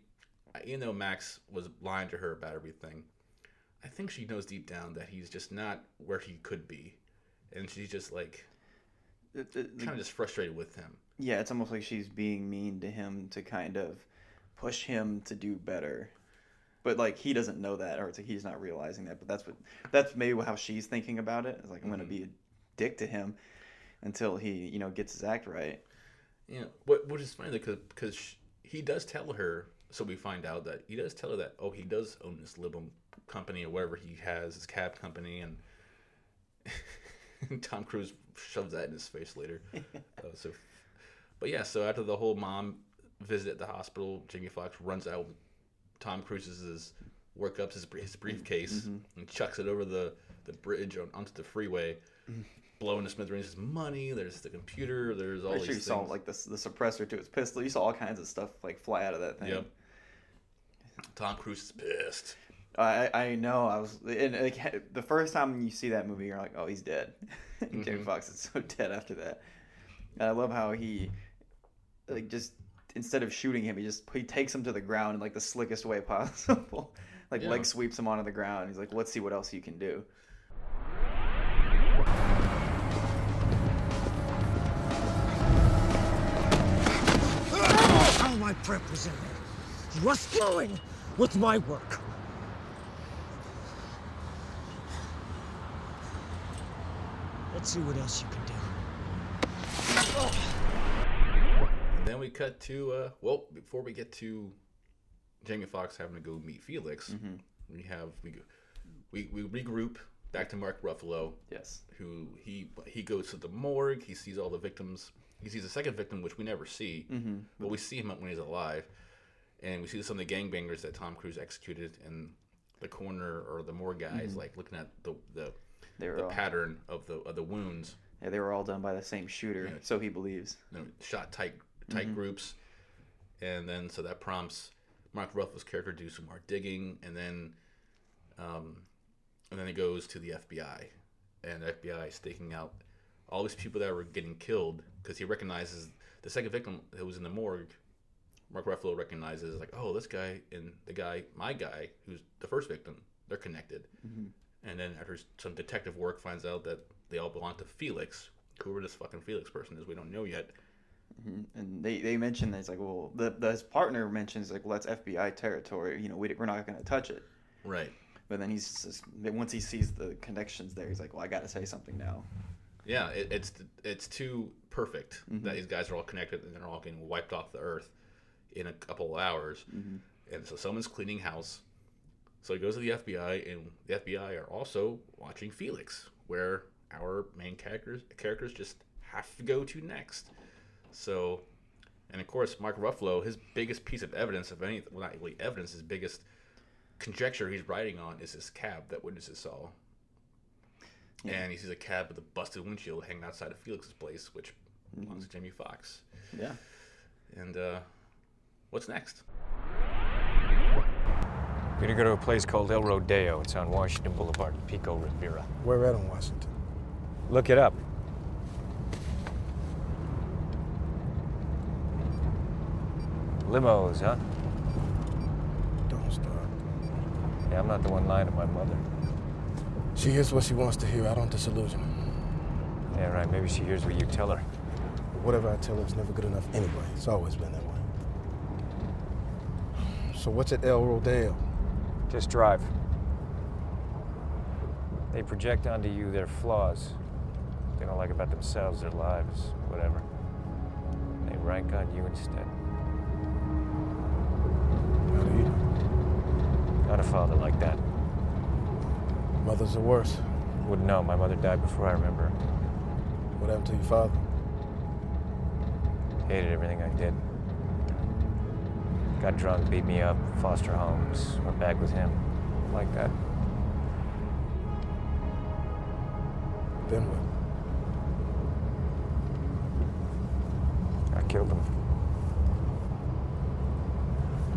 you know, Max was lying to her about everything. I think she knows deep down that he's just not where he could be, and she's just like kind of just frustrated with him. Yeah, it's almost like she's being mean to him to kind of push him to do better. But like he doesn't know that, or it's like he's not realizing that. But that's what that's maybe how she's thinking about it. It's like I'm gonna Mhm. be a dick to him until he you know gets his act right. know what which is funny because because he does tell her so we find out that he does tell her that oh he does own this little company or whatever he has his cab company and [laughs] Tom Cruise shoves that in his face later [laughs] uh, so but yeah so after the whole mom visit at the hospital Jamie Foxx runs out Tom Cruise's workups his, his briefcase Mhm. and chucks it over the the bridge on, onto the freeway blowing to smithereens his money there's the computer there's all Pretty these sure you things saw like the the suppressor to his pistol. You saw all kinds of stuff like fly out of that thing. Yep. Tom Cruise is pissed. I I know. I was and like, the first time you see that movie, you're like, oh, he's dead. [laughs] Jamie Mhm. Foxx is so [laughs] dead after that. And I love how he like just instead of shooting him, he just he takes him to the ground in like the slickest way [laughs] possible. like Yeah. leg sweeps him onto the ground. He's like, let's see what else you can do. How am I represented? You are screwing with my work. Let's see what else you can do. And then we cut to uh, well, before we get to Jamie Foxx having to go meet Felix, Mhm. we have we go, we we regroup back to Mark Ruffalo. Yes. Who he he goes to the morgue. He sees all the victims. He sees a second victim, which we never see, Mhm. but we see him when he's alive, and we see some of the gangbangers that Tom Cruise executed in the corner or the morgue guys, Mhm. like looking at the the, the all- pattern of the of the wounds. Yeah, they were all done by the same shooter, Yeah. so he believes. you know, shot tight tight Mhm. groups, and then so that prompts Mark Ruffalo's character to do some more digging, and then um, and then it goes to the FBI, and the FBI is staking out all these people that were getting killed because he recognizes the second victim that was in the morgue. Mark Ruffalo recognizes like, oh, this guy and the guy, my guy, who's the first victim, they're connected. Mhm. And then after some detective work, finds out that they all belong to Felix. Whoever this fucking Felix person is, we don't know yet. Mhm. And they, they mentioned that it's like, well, the, the his partner mentions like, well, that's FBI territory. You know, we, we're not going to touch it. Right. But then he's just, once he sees the connections there, he's like, well, I got to say something now. Yeah, it, it's it's too perfect Mhm. that these guys are all connected and they're all getting wiped off the earth in a couple of hours. Mhm. And so someone's cleaning house. So he goes to the FBI, and the FBI are also watching Felix, where our main characters characters just have to go to next. So, and of course, Mark Ruffalo, his biggest piece of evidence of any, well, not really evidence, his biggest conjecture he's writing on is this cab that witnesses saw. Yeah. And he sees a cab with a busted windshield hanging outside of Felix's place, which belongs to Jamie Foxx. Yeah. And uh, what's next? We're gonna go to a place called El Rodeo. It's on Washington Boulevard in Pico Rivera. Where at in Washington? Look it up. Limos, huh? Don't start. Yeah, I'm not the one lying to my mother. She hears what she wants to hear. I don't disillusion her. Yeah, right. Maybe she hears what you tell her. But whatever I tell her is never good enough anyway. It's always been that way. So what's at El Rodeo? Just drive. They project onto you their flaws. They don't like about themselves, their lives, whatever. They rank on you instead. Not a father like that. Mothers are worse. Wouldn't know. My mother died before I remember. What happened to your father? Hated everything I did. Got drunk, beat me up, foster homes, went back with him. Like that. Then what? I killed him.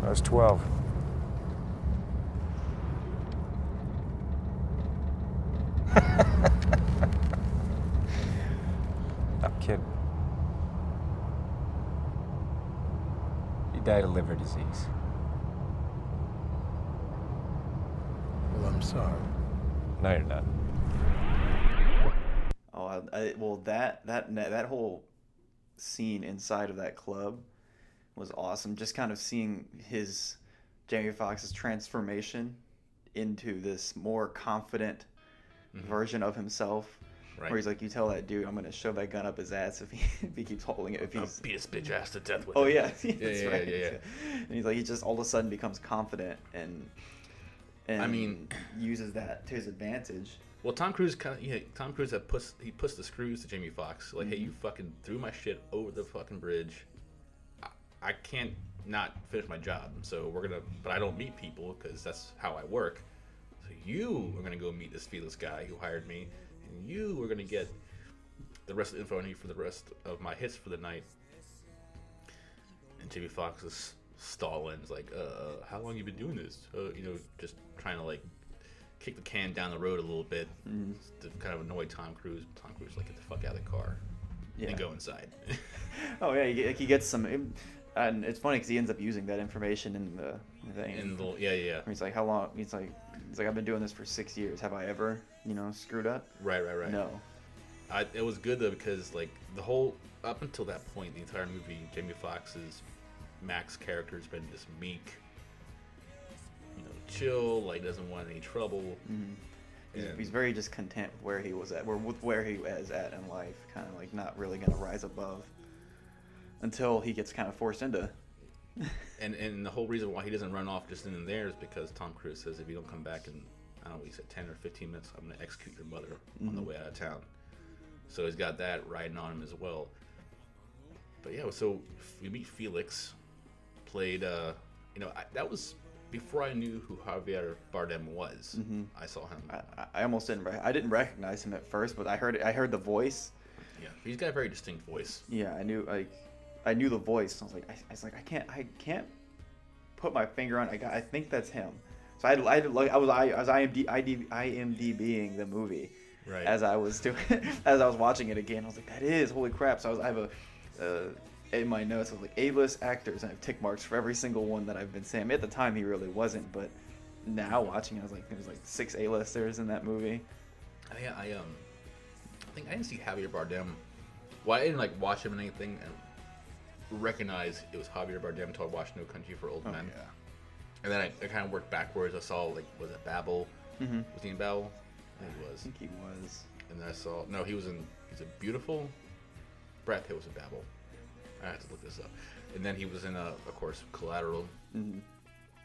I was 12. [laughs] I'm kidding. He died of liver disease. Well, I'm sorry. No, you're not. Oh, I, I, well, that that that whole scene inside of that club was awesome. Just kind of seeing his Jamie Foxx's transformation into this more confident Mhm. version of himself. Right. Where he's like, you tell that dude, I'm gonna shove that gun up his ass if he [laughs] if he keeps holding it. If I'll he's beat his bitch ass to death with Oh it. yeah, [laughs] Yeah, yeah, right. yeah, yeah. And he's like, he just all of a sudden becomes confident and and I mean- uses that to his advantage. Well, Tom Cruise kind of yeah. Tom Cruise puts he puts the screws to Jamie Foxx. Like, hey, you fucking threw my shit over the fucking bridge. I, I can't not finish my job. So we're gonna. But I don't meet people because that's how I work. You are gonna go meet this Felix guy who hired me, and you are gonna get the rest of the info I need for the rest of my hits for the night. And Jamie Foxx is stalling. He's like, uh, how long you been doing this? Uh, you know, just trying to like kick the can down the road a little bit Mhm. to kind of annoy Tom Cruise. Tom Cruise is like, get the fuck out of the car Yeah. and go inside. [laughs] Oh yeah, he, he gets some, and it's funny because he ends up using that information in the thing. In the- yeah, yeah. He's like, how long? He's like, he's like, I've been doing this for six years. Have I ever, you know, screwed up? right, right, right. No. I, it was good though because like the whole up until that point, the entire movie, Jamie Foxx's Max character has been this meek, you know, chill, like doesn't want any trouble. Mhm. He's, And- he's very just content with where he was at, where with where he was at in life, kind of like not really gonna rise above until he gets kind of forced into. And and the whole reason why he doesn't run off just in and there is because Tom Cruise says if you don't come back in I don't know, he said ten or fifteen minutes, I'm gonna execute your mother on the Mhm. way out of town. So he's got that riding on him as well. But yeah, so we meet Felix, played. uh You know, I, that was before I knew who Javier Bardem was. Mhm. I saw him. I, I- I almost didn't. Re- I didn't recognize him at first, but I heard I heard the voice. Yeah, he's got a very distinct voice. Yeah, I knew like I knew the voice. I was like, I, I was like, I can't, I can't put my finger on. it. I got, I think that's him. So I, I like, I was, I, I was IMD, ID, IMDBing the movie Right. as I was doing, [laughs] as I was watching it again. I was like, that is holy crap. So I was, I have a. Uh, in my notes, I was like A-list actors, and I have tick marks for every single one that I've been saying. At the time, he really wasn't, but now watching, it, I was like, there's like six A-listers in that movie. I, I um, I think I didn't see Javier Bardem. Well, I didn't like watch him in anything and recognize it was Javier Bardem until I watched No Country for Old Oh, Men. yeah. And then I, I kind of worked backwards. I saw like was it Babel? Mhm. Was he in Babel? I think he I was. think he was. And then I saw no, he was in He's a beautiful. Brad Pitt was in Babel. I have to look this up. And then he was in, a, of course, Collateral. Mhm.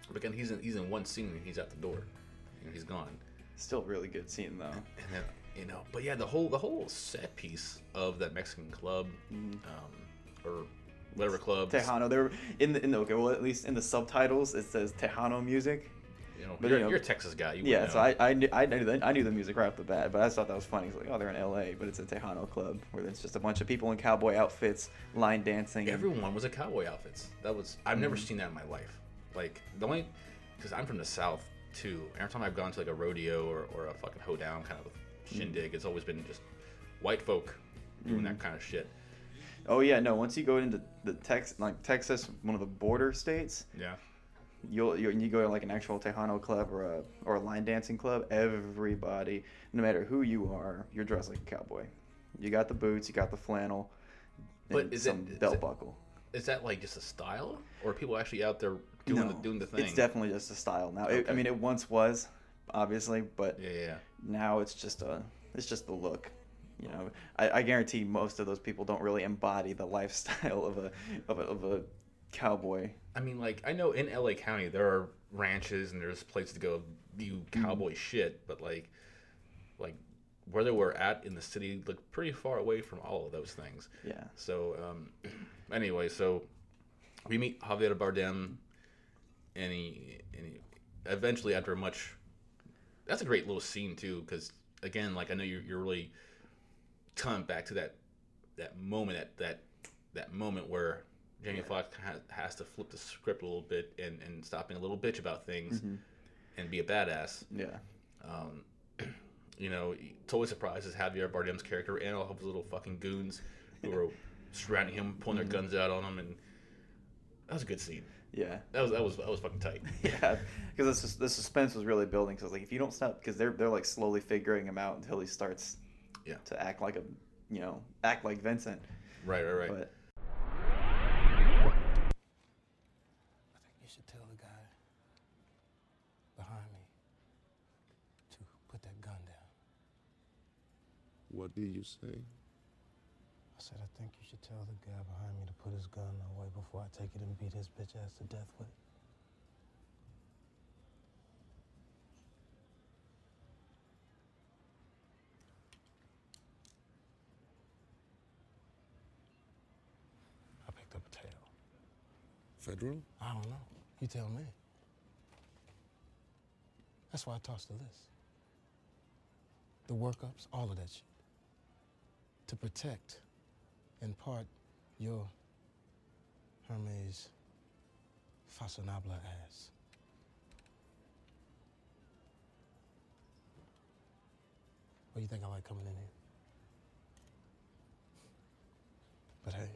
But again, he's in he's in one scene and he's out the door, and he's gone. Still really good scene though. And then you know, but yeah, the whole the whole set piece of that Mexican club, um, or whatever club. Tejano. They were in the in the okay. Well, at least in the subtitles it says Tejano music. You know, But, you're, you know- you're a Texas guy. You yeah, so. I I knew, I knew the, I knew the music right off the bat, but I just thought that was funny. It's like, oh, they're in L.A., but it's a Tejano club where there's just a bunch of people in cowboy outfits, line dancing. and- Everyone was a cowboy outfits. That was I've never Mhm. seen that in my life. Like the only because I'm from the South too. Every time I've gone to like a rodeo or, or a fucking hoedown kind of shindig, it's always been just white folk doing that Mhm. kind of shit. Oh yeah, no. Once you go into the Tex like Texas, one of the border states, Yeah. you'll you you go to like an actual Tejano club or a or a line dancing club. Everybody, no matter who you are, you're dressed like a cowboy. You got the boots, you got the flannel, But is some it- is belt it- buckle. Is that like just a style, or are people actually out there doing the doing the thing? It's definitely just a style now. It, I mean, it once was, obviously, but Yeah, yeah. now it's just a it's just the look. You know, I, I guarantee most of those people don't really embody the [laughs] lifestyle of a of a, of a cowboy. I mean, like I know in LA County there are ranches and there's places to go view Mm-hmm. cowboy shit, but like, like where they were at in the city looked pretty far away from all of those things. Yeah. So, um, [clears throat] anyway, so we meet Javier Bardem, and he, and he eventually after a much, that's a great little scene too, because again, like I know you're you're really coming back to that that moment that that that moment where Jamie Foxx has, has to flip the script a little bit and, and stop being a little bitch about things Mhm. and be a badass. Yeah. Um, [clears throat] you know, totally surprises Javier Bardem's character and all of his little fucking goons who were [laughs] surrounding him, pulling Mhm. their guns out on him, and that was a good scene. Yeah. That was that was that was fucking tight. [laughs] Yeah, because the suspense was really building. Because like if you don't stop, because they're they're like slowly figuring him out until he starts, Yeah. to act like a, you know, act like Vincent. Right, right, right. But I think You should tell the guy behind me to put that gun down. What did you say? I said, I think you should tell the guy behind me to put his gun away before I take it and beat his bitch ass to death with it. I picked up a tail. Federal? I don't know. You tell me. That's why I tossed the list. The workups, all of that shit. To protect, in part, your Hermes fashionable ass. What do you think I like coming in here? But hey,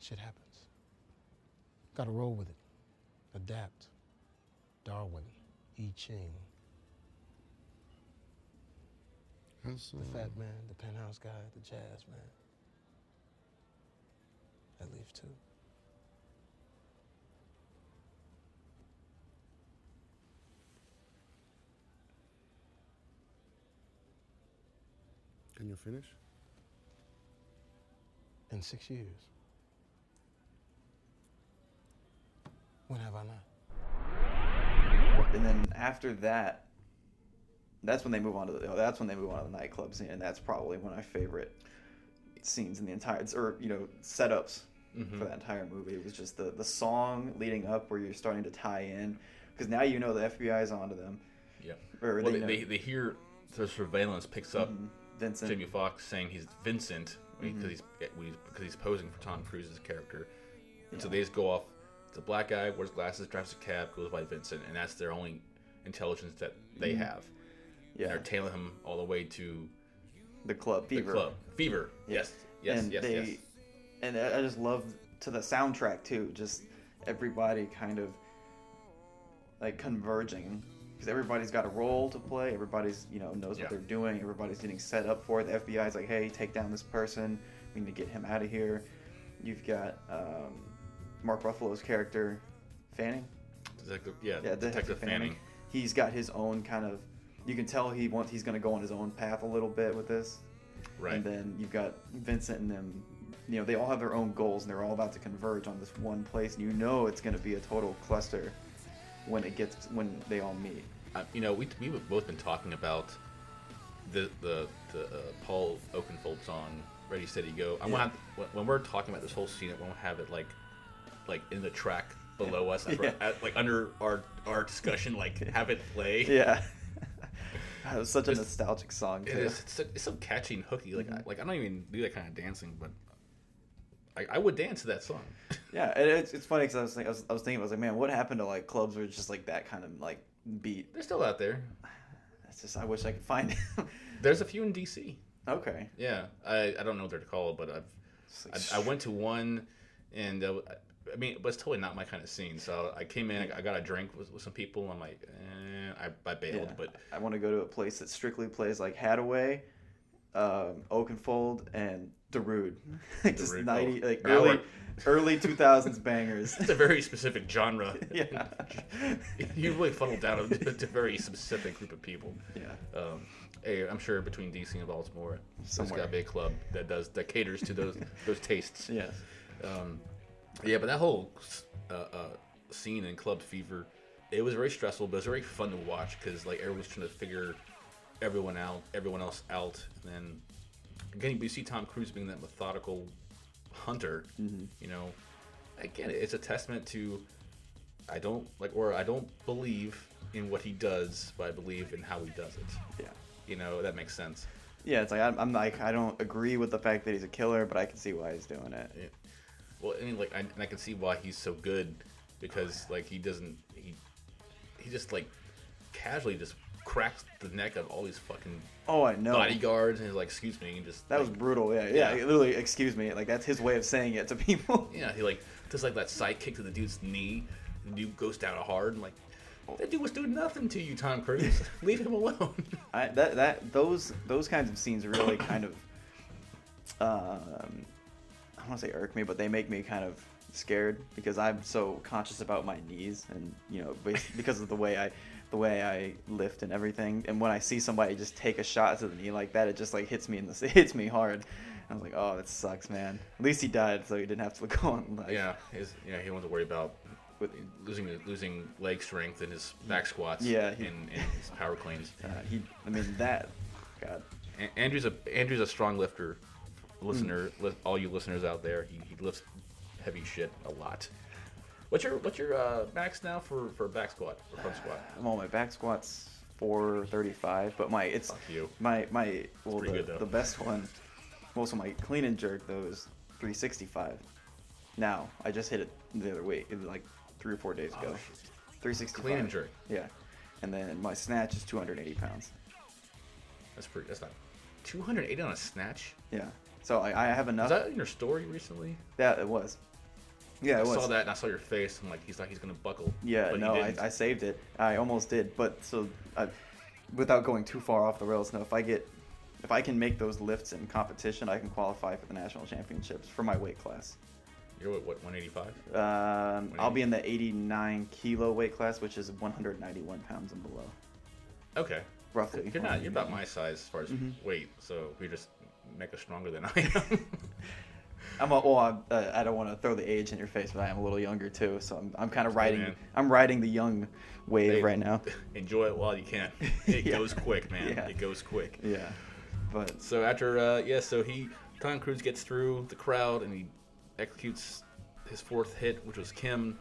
shit happens. Gotta roll with it. Adapt. Darwin, I Ching. That's, The fat man, the penthouse guy, the jazz man. That leaves two. Can you finish? In six years. When have I not? and then after that, that's when they move on to the that's when they move on to the nightclub scene, and that's probably one of my favorite scenes in the entire or you know setups Mhm. for that entire movie. It was just the the song leading up where you're starting to tie in because now you know the FBI is onto them. Yeah. Or well, they they, they, hear the surveillance picks up Mhm. Vincent. Jamie Foxx saying he's Vincent because Mhm. he's because he's posing for Tom Cruise's character, and so they just go off. A black guy, wears glasses, drives a cab, goes by Vincent, and that's their only intelligence that they Mhm. have. Yeah. And they're tailing him all the way to the club Fever. The club Fever. Yes, yes, and yes, they, yes. And I I just love to the soundtrack too. Just everybody kind of like converging because everybody's got a role to play. Everybody's you know knows Yeah. what they're doing. Everybody's getting set up for it. The FBI's like, hey, take down this person. We need to get him out of here. You've got um, Mark Ruffalo's character, Fanning. Detective, yeah, Yeah, Detective, Fanning. He's got his own kind of. You can tell he wants. He's going to go on his own path a little bit with this. Right. And then you've got Vincent and them. You know, they all have their own goals, and they're all about to converge on this one place. And you know it's going to be a total cluster when it gets when they all meet. Uh, you know, we we've both been talking about the the the uh, Paul Oakenfold song "Ready Steady Go." I Yeah. want when- we're talking about this whole scene, I won't have it like like in the track below us, [laughs] like, Yeah. at- like under our our discussion, like [laughs] have it play. Yeah. [laughs] it was such a It's- nostalgic song too. is. It's so, it's so catchy and hooky. Like I, Mhm. like I don't even do that kind of dancing, but I, I would dance to that song. Yeah, and it's, it's funny because I was, think, I was I was thinking I was like, man, what happened to like clubs where it's just like that kind of like beat? They're still out there. [sighs] It's just I wish I could find it. There's a few in DC. Okay. Yeah, I, I don't know what they're called, but I've I, I went to one, and uh, I mean, it was totally not my kind of scene. So I came in, I got a drink with, with some people. I'm like, eh, I, I bailed, Yeah. but I want to go to a place that strictly plays like Hadaway, um, Oakenfold, and Darude. [laughs] just Darude, ninety oh, like now early early two thousands bangers. it's a very specific genre. [laughs] Yeah. [laughs] you really funnel down to, to a very specific group of people. Yeah. Um, hey, I'm sure between DC and Baltimore, there's got to be a club that does that caters to those those tastes. Yes. Um, yeah, but that whole uh, uh, scene in Club Fever, it was very stressful, but it was very fun to watch because like everyone's trying to figure everyone out, everyone else out, and then again you see Tom Cruise being that methodical hunter. Mhm. You know, again, it's a testament to I don't like or I don't believe in what he does, but I believe in how he does it. Yeah. You know that makes sense. Yeah, it's like I'm, I'm like I don't agree with the fact that he's a killer, but I can see why he's doing it. Yeah. Well, I mean, like, I, and I can see why he's so good because, like, he doesn't he he just like casually just cracks the neck of all these fucking Oh, I know. bodyguards and he's like, excuse me, and just That was brutal. Yeah, yeah. Yeah. Literally, excuse me. Like that's his way of saying it to people. [laughs] yeah, he like does like that side kick to the dude's knee, the dude goes down hard, and like that dude was doing nothing to you, Tom Cruise. [laughs] Leave him alone. I, that that those those kinds of scenes really kind of [coughs] um, I don't want to say irk me, but they make me kind of scared because I'm so conscious about my knees and you know [laughs] because of the way I the way I lift and everything. And when I see somebody just take a shot to the knee like that, it just like hits me in the it [laughs] hits me hard. I was like, oh, that sucks, man. At least he died, so he didn't have to go [laughs] on. Like, yeah, his, yeah, he wasn't worried about With- losing losing leg strength in his back squats. Yeah, he- and, and his power cleans. Uh, he, I mean that. God. A- Andrew's a Andrew's a strong lifter. Listener, li- all you listeners out there, he, he lifts heavy shit a lot. What's your what's your uh, max now for for back squat or front squat? [sighs] Well, my back squat's 435, but my it's Fuck you. my my well the, good, the best one. Well, so my clean and jerk though is 365. Now I just hit it the other week, it was like three or four days ago. Oh, 365. Clean and jerk. Yeah, and then my snatch is 280 pounds. That's pretty. That's not 280 on a snatch. Yeah. So I, I have enough. Was that in your story recently? Yeah, it was. Yeah, I it was. saw that and I saw your face. I'm like, he's like he's gonna buckle. Yeah, but no, I. I saved it. I almost did, but so I, without going too far off the rails, no. If I get, if I can make those lifts in competition, I can qualify for the national championships for my weight class. You're what, what 185? Um, I'll be in the 89 kilo weight class, which is 191 pounds and below. Okay. Roughly. You're not. You're about my size as far as Mhm. weight. So we just make us stronger than I am. [laughs] I'm a, well, I'm, uh, I don't want to throw the age in your face, but I am a little younger too, so I'm, I'm kind of riding. man. I'm riding the young wave Hey, right now. [laughs] Enjoy it while you can. [laughs] It Yeah. goes quick, man. Yeah. It goes quick. Yeah, but So after, uh, yeah, so he Tom Cruise gets through the crowd and he executes his fourth hit, which was Kim.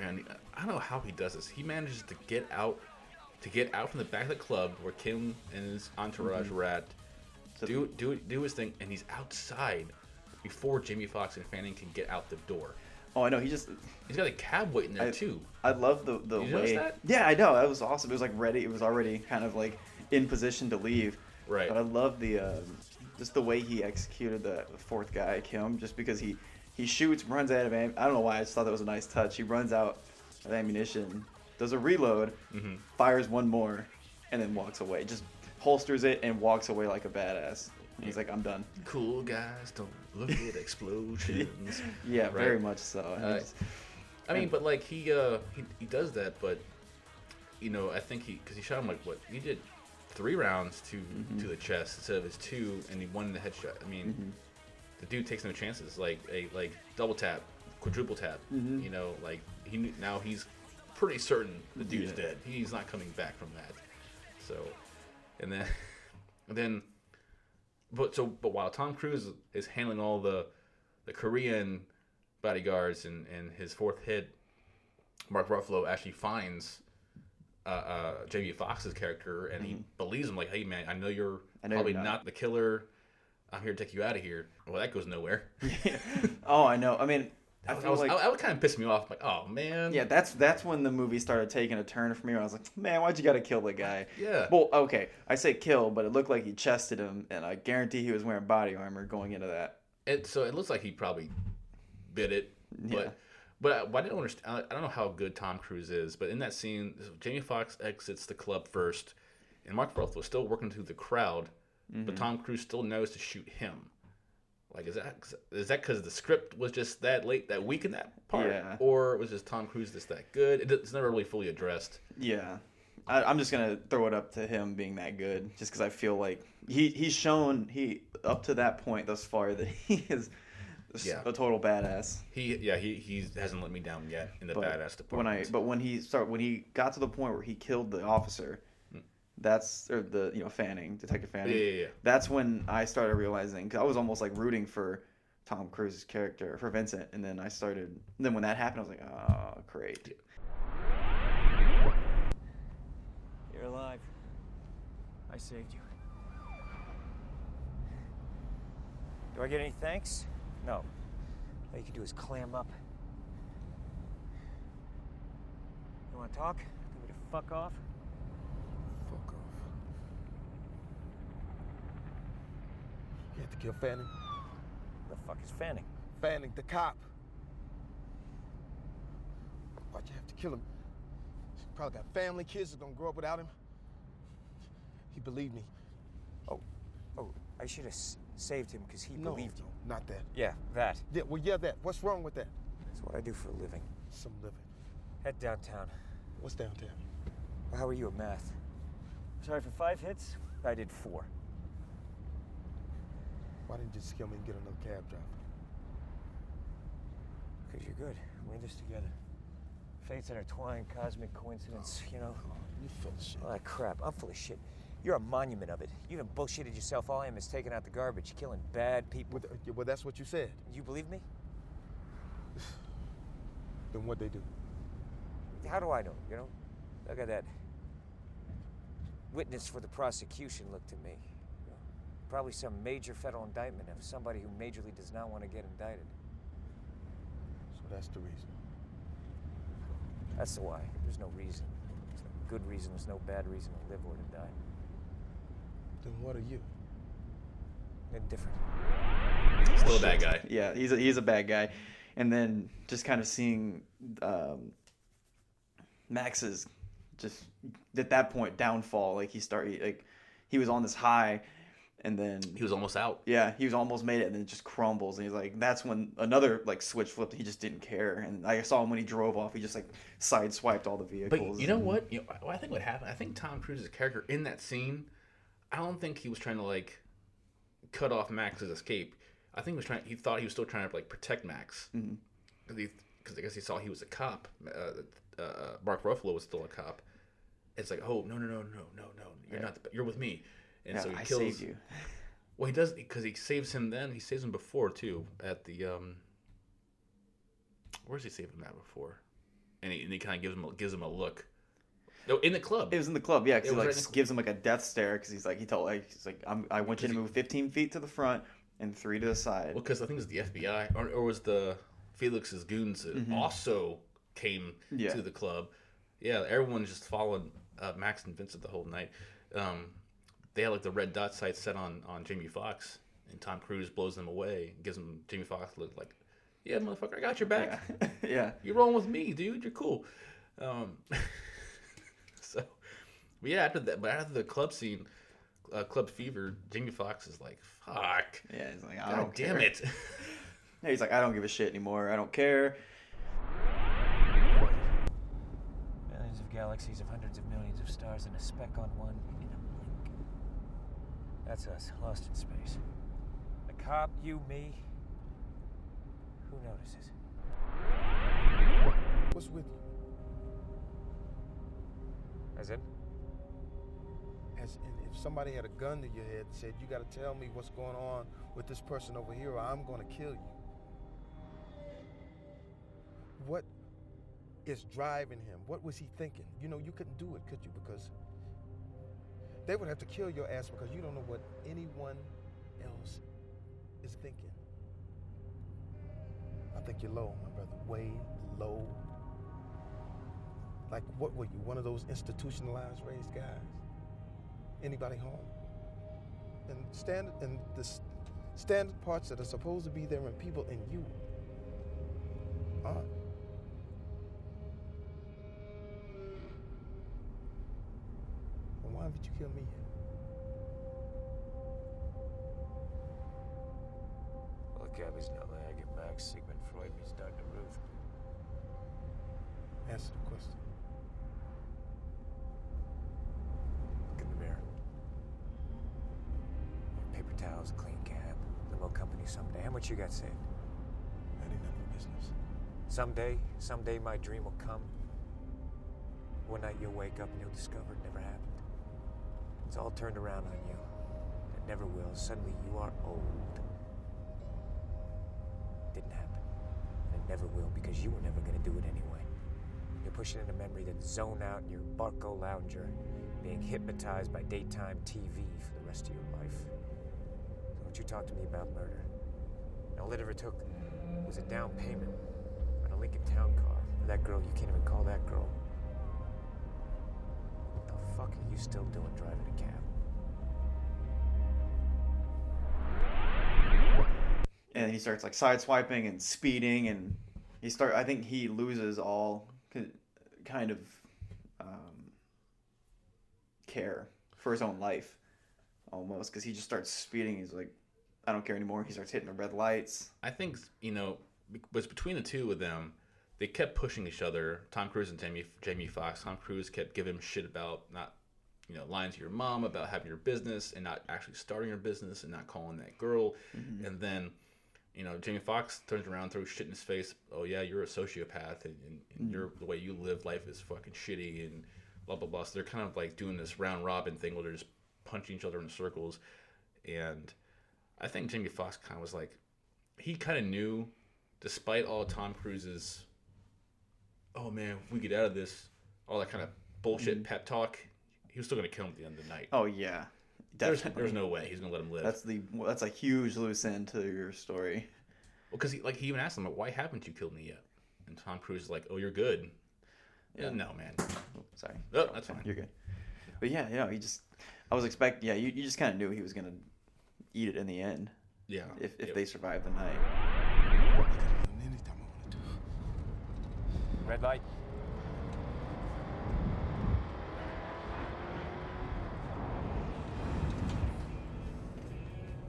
And I don't know how he does this. He manages to get out, to get out from the back of the club where Kim and his entourage Mhm. were at, do do do his thing, and he's outside before Jamie Foxx and Fanning can get out the door. oh, I know he just He's got a cab waiting there I, too. I love the the way. that? Yeah, I know. That was awesome. It was like ready. It was already kind of like in position to leave. Right. But I love the um, just the way he executed the fourth guy, Kim. Just because he he shoots, runs out of am. I don't know why. I just thought that was a nice touch. He runs out of ammunition, does a reload, Mhm. fires one more, and then walks away. Just holsters it and walks away like a badass. He's like, I'm done. Cool guys don't look at [laughs] explosions. Yeah, Right. very much so. I Uh, just- I mean, and- but like he uh he, he does that, but you know I think he because he shot him like what he did three rounds to to the chest instead of his two, and he won the headshot. I mean, Mhm. the dude takes no chances. Like a like double tap, quadruple tap. Mhm. You know, like he now he's pretty certain the dude's Yeah. dead. He's not coming back from that. So, and then [laughs] and then, but so but while Tom Cruise is handling all the the Korean bodyguards and and his fourth hit, Mark Ruffalo actually finds. Uh, uh, Jamie Foxx's character, and he Mhm. believes him like, "Hey man, I know you're I know probably you're not. not. the killer. I'm here to take you out of here." Well, that goes nowhere. [laughs] [laughs] Oh, I know. I mean, I feel was, like that would kind of piss me off. Like, oh man. yeah, that's that's when the movie started taking a turn for me. Where I was like, man, why'd you gotta kill the guy? [laughs] Yeah. Well, okay, I say kill, but it looked like he chested him, and I guarantee he was wearing body armor going into that. It so it looks like he probably bit it, but Yeah. but I, but I didn't understand. I, I don't know how good Tom Cruise is, but in that scene, Jamie Foxx exits the club first, and Mark Roth was still working through the crowd, but Mhm. Tom Cruise still knows to shoot him. Like, is that is that because the script was just that late that week in that part, Yeah. or was just Tom Cruise just that good? It's never really fully addressed. Yeah, I, I'm just gonna throw it up to him being that good, just because I feel like he he's shown he up to that point thus far that [laughs] he is Yeah. a total badass. He yeah he he hasn't let me down yet in the But badass when. I but when he start when he got to the point where he killed the officer, that's or the you know Fanning, Detective Fanning. Yeah, yeah, yeah. That's when I started realizing because I was almost like rooting for Tom Cruise's character for Vincent, and then I started. Then when that happened, I was like, oh great. You're alive. I saved you. Do I get any thanks? No. All you can do is clam up. You want to talk? Tell me to fuck off? Fuck off. You had to kill Fanning? The fuck is Fanning? Fanning, the cop. Why'd you have to kill him? Probably got family, kids that's gonna grow up without him. He believed me. Oh, oh, I should have s- saved him because he No, believed you. no, not that. Yeah, that. Yeah, well, yeah, that. What's wrong with that? That's what I do for a living. Some living. Head downtown. What's downtown? Well, how are you at math? Sorry for five hits? I did four. Why didn't you just kill me and get another cab driver? Because you're good. We're in this together. Fates intertwined, cosmic coincidence, oh, you know? You full of shit. All that crap. I'm full of shit. You're a monument of it. You even bullshitted yourself. All I am is taking out the garbage, killing bad people. Well, th- well, that's what you said. You believe me? [sighs] Then what they do? How do I know? You know? Look at that. Witness for the prosecution look to me. You know, probably some major federal indictment of somebody who majorly does not want to get indicted. So that's the reason. That's the why. There's no reason. There's no good reason. There's no bad reason to live or to die. Then what are you? Indifferent. Still a bad guy. Yeah, he's a, he's a bad guy, and then just kind of seeing um, Max's just at that point downfall. Like he started like he was on this high, and then he was almost out. Yeah, he was almost made it, and then it just crumbles. And he's like, that's when another like switch flipped. He just didn't care, and I saw him when he drove off. He just like sideswiped all the vehicles. But you know and- what? You know, I think what happened. I think Tom Cruise's character in that scene. I don't think he was trying to like cut off Max's escape. I think he was trying. He thought he was still trying to like protect Max Mhm. because I guess he saw he was a cop. Uh, uh, Mark Ruffalo was still a cop. It's like, oh no no no no no no, you're Yeah. not. The, you're with me. And Yeah, so he I kills. you. [laughs] Well, he does because he saves him. Then he saves him before too at the um. Where's he saved him at before? And he, and he kind of gives him a, gives him a look. No, in the club. It was in the club, yeah. Because he like right gives him like a death stare because he's like he told like he's like I'm, I want you to move 15 feet to the front and three to the side. Well, because I think it was the FBI or, or was the Felix's goons that Mhm. also came Yeah. to the club. Yeah, everyone's just following uh, Max and Vincent the whole night. Um, they had like the red dot sight set on on Jamie Foxx, and Tom Cruise blows them away, gives him Jamie Foxx look like, "Yeah, motherfucker, I got your back. yeah. [laughs] You're rolling with me, dude. You're cool." Um, [laughs] so, but yeah, after that, but after the club scene, uh, Club Fever, Jamie Foxx is like, "Fuck." Yeah, he's like I God don't damn care. it. [laughs] Yeah, he's like I don't give a shit anymore. I don't care. Millions of galaxies of hundreds of millions of stars and a speck on one in a blink. That's us, lost in space. A cop, you, me. Who notices? What's with you? As in? As in, if somebody had a gun to your head and said, You gotta tell me what's going on with this person over here, or I'm gonna kill you. What is driving him? What was he thinking? You know, you couldn't do it, could you? Because they would have to kill your ass because you don't know what anyone else is thinking. I think you're low, my brother. Way low. Like, what were you? One of those institutionalized raised guys? Anybody home? And stand and the standard parts that are supposed to be there in people in you aren't. Why haven't you killed me yet? Well, Gabby's not there. I get Max, Sigmund Freud, meets Dr. Ruth. Answer the question. Look in the mirror. Paper towels, clean cab, limo company someday. How much you got saved? That ain't none of your business. Someday, someday my dream will come. One night you'll wake up and you'll discover it never happened. It's all turned around on you. It never will. Suddenly you are old. Didn't happen. And it never will because you were never going to do it anyway. You're pushing in a memory that zone out in your Barcalounger, being hypnotized by daytime TV for the rest of your life. So don't you talk to me about murder. All it ever took was a down payment on a Lincoln Town car. That girl, you can't even call that girl. What the fuck are you still doing driving a cab? and he starts like sideswiping and speeding and he start i think he loses all kind of um, care for his own life almost because he just starts speeding he's like i don't care anymore he starts hitting the red lights I think you know be- was between the two of them. They kept pushing each other. Tom Cruise and Jamie Jamie Foxx. Tom Cruise kept giving him shit about not, you know, lying to your mom about having your business and not actually starting your business and not calling that girl. Mhm. And then, you know, Jamie Foxx turns around, throws shit in his face. Oh yeah, you're a sociopath, and, and, and Mhm. your the way you live life is fucking shitty, and blah blah blah. So they're kind of like doing this round robin thing where they're just punching each other in circles, and I think Jamie Foxx kind of was like, he kind of knew, despite all Tom Cruise's, oh man, if we get out of this, all that kind of bullshit Mhm. pep talk, he was still gonna kill him at the end of the night. oh yeah There's, definitely there's no way he's gonna let him live. that's the that's a huge loose end to your story Well, because he like he even asked him, like, "Why haven't you killed me yet?" And Tom Cruise is like, "Oh, you're good." Yeah, no, man. sorry Oh, that's fine. you're good but yeah you know he just i was expecting yeah you, you just kind of knew he was gonna eat it in the end Yeah. if, if they survived the night Red light.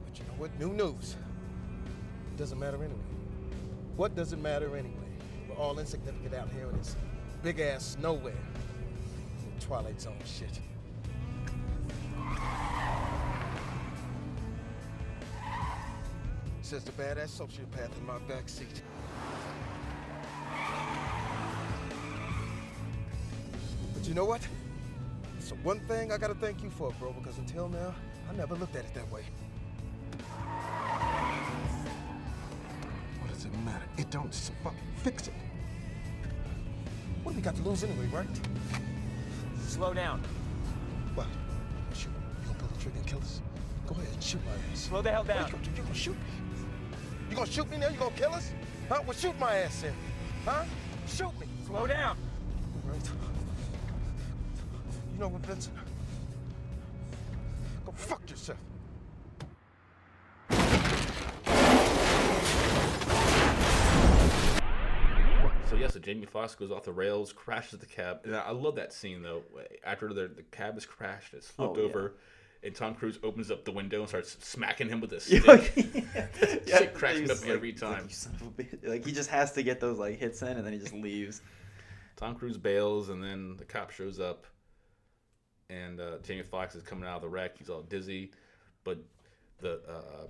But you know what? New news. It doesn't matter anyway. What does it matter anyway? We're all insignificant out here in this big ass nowhere. Twilight Zone shit. Says the badass sociopath in my back But you know what? It's the one thing I gotta thank you for, bro, because until now, I never looked at it that way. What does it matter? It don't fucking fix it. What do we got to lose anyway, right? Slow down. What? Shoot. You gonna pull the trigger and kill us? Go ahead, shoot my ass. Slow the hell What down. you gonna? You gonna shoot me? You gonna shoot me now? You gonna kill us? Huh? Well, shoot my ass in. Huh? Shoot me. Slow down. All right. You know what, Vincent? Go fuck yourself. So yeah, so Jamie Foxx goes off the rails, crashes the cab, and I I love that scene though. After the the cab is crashed, it's flipped Oh, yeah. over, and Tom Cruise opens up the window and starts smacking him with a stick. [laughs] yeah, Shit cracks me up like- every he's like, time. "You son of a bitch." Like he just has to get those like hits in, and then he just leaves. Tom Cruise bails, and then the cop shows up, and uh, Jamie Foxx is coming out of the wreck. He's all dizzy, but the uh,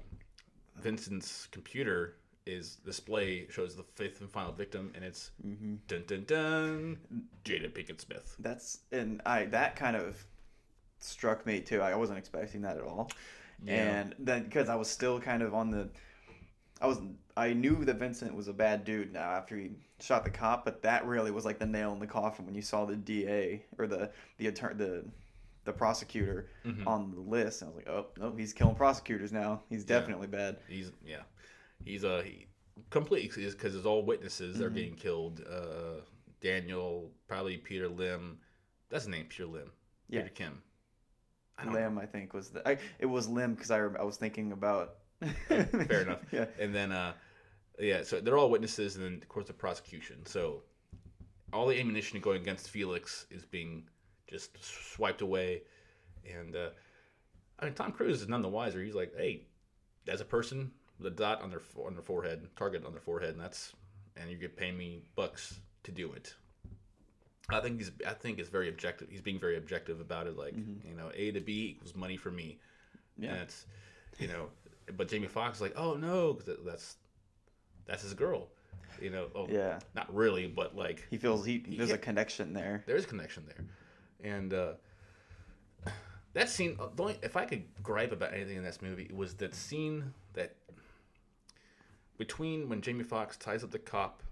Vincent's computer is display shows the fifth and final victim, and it's Mhm. dun dun dun Jada Pinkett Smith. That's and I that kind of struck me too. I wasn't expecting that at all. Yeah. And then because I was still kind of on the, I was I knew that Vincent was a bad dude now after he shot the cop, but that really was like the nail in the coffin when you saw the DA or the the attorney the the prosecutor Mhm. on the list. I was like, oh no, he's killing prosecutors now. He's Yeah. definitely bad. He's yeah, he's a he, completely because there's all witnesses that are getting killed. Uh, Daniel, probably Peter Lim. That's his name, Peter Lim. Yeah. Peter Kim. I don't Lim, I think was the I, it was Lim because I I was thinking about. [laughs] Fair enough. [laughs] Yeah. And then, uh, yeah, so they're all witnesses, and then of course the prosecution. So all the ammunition going against Felix is being just swiped away, and uh, I mean Tom Cruise is none the wiser. He's like, hey, as a person the dot on their on their forehead, target on their forehead, and that's and you get paying me bucks to do it. I think he's I think it's very objective. He's being very objective about it. Like Mhm. you know, A to B equals money for me. Yeah. And it's you know, but Jamie Foxx is like, oh no, because that's that's his girl. You know, oh, Yeah. not really, but like He feels he there's Yeah. a connection there. there is a connection there, and uh, [sighs] that scene. uh, The only, if I could gripe about anything in this movie, it was that scene that between when Jamie Foxx ties up the cop,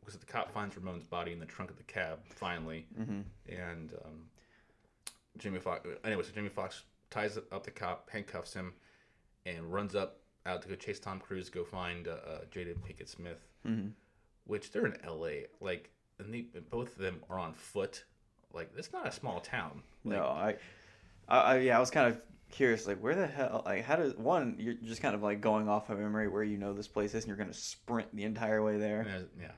because the cop finds Ramon's body in the trunk of the cab finally, Mhm. and um, Jamie Foxx. Anyway, so Jamie Foxx ties up the cop, handcuffs him, and runs up out to go chase Tom Cruise, go find uh, uh, Jada Pinkett Smith, Mhm. which they're in L.A. Like, and they, both of them are on foot. Like, it's not a small town. Like, no, I, I, yeah, I was kind of curious, like, where the hell, like, how does one? You're just kind of like going off of memory where you know this place is, and you're gonna sprint the entire way there. Yeah,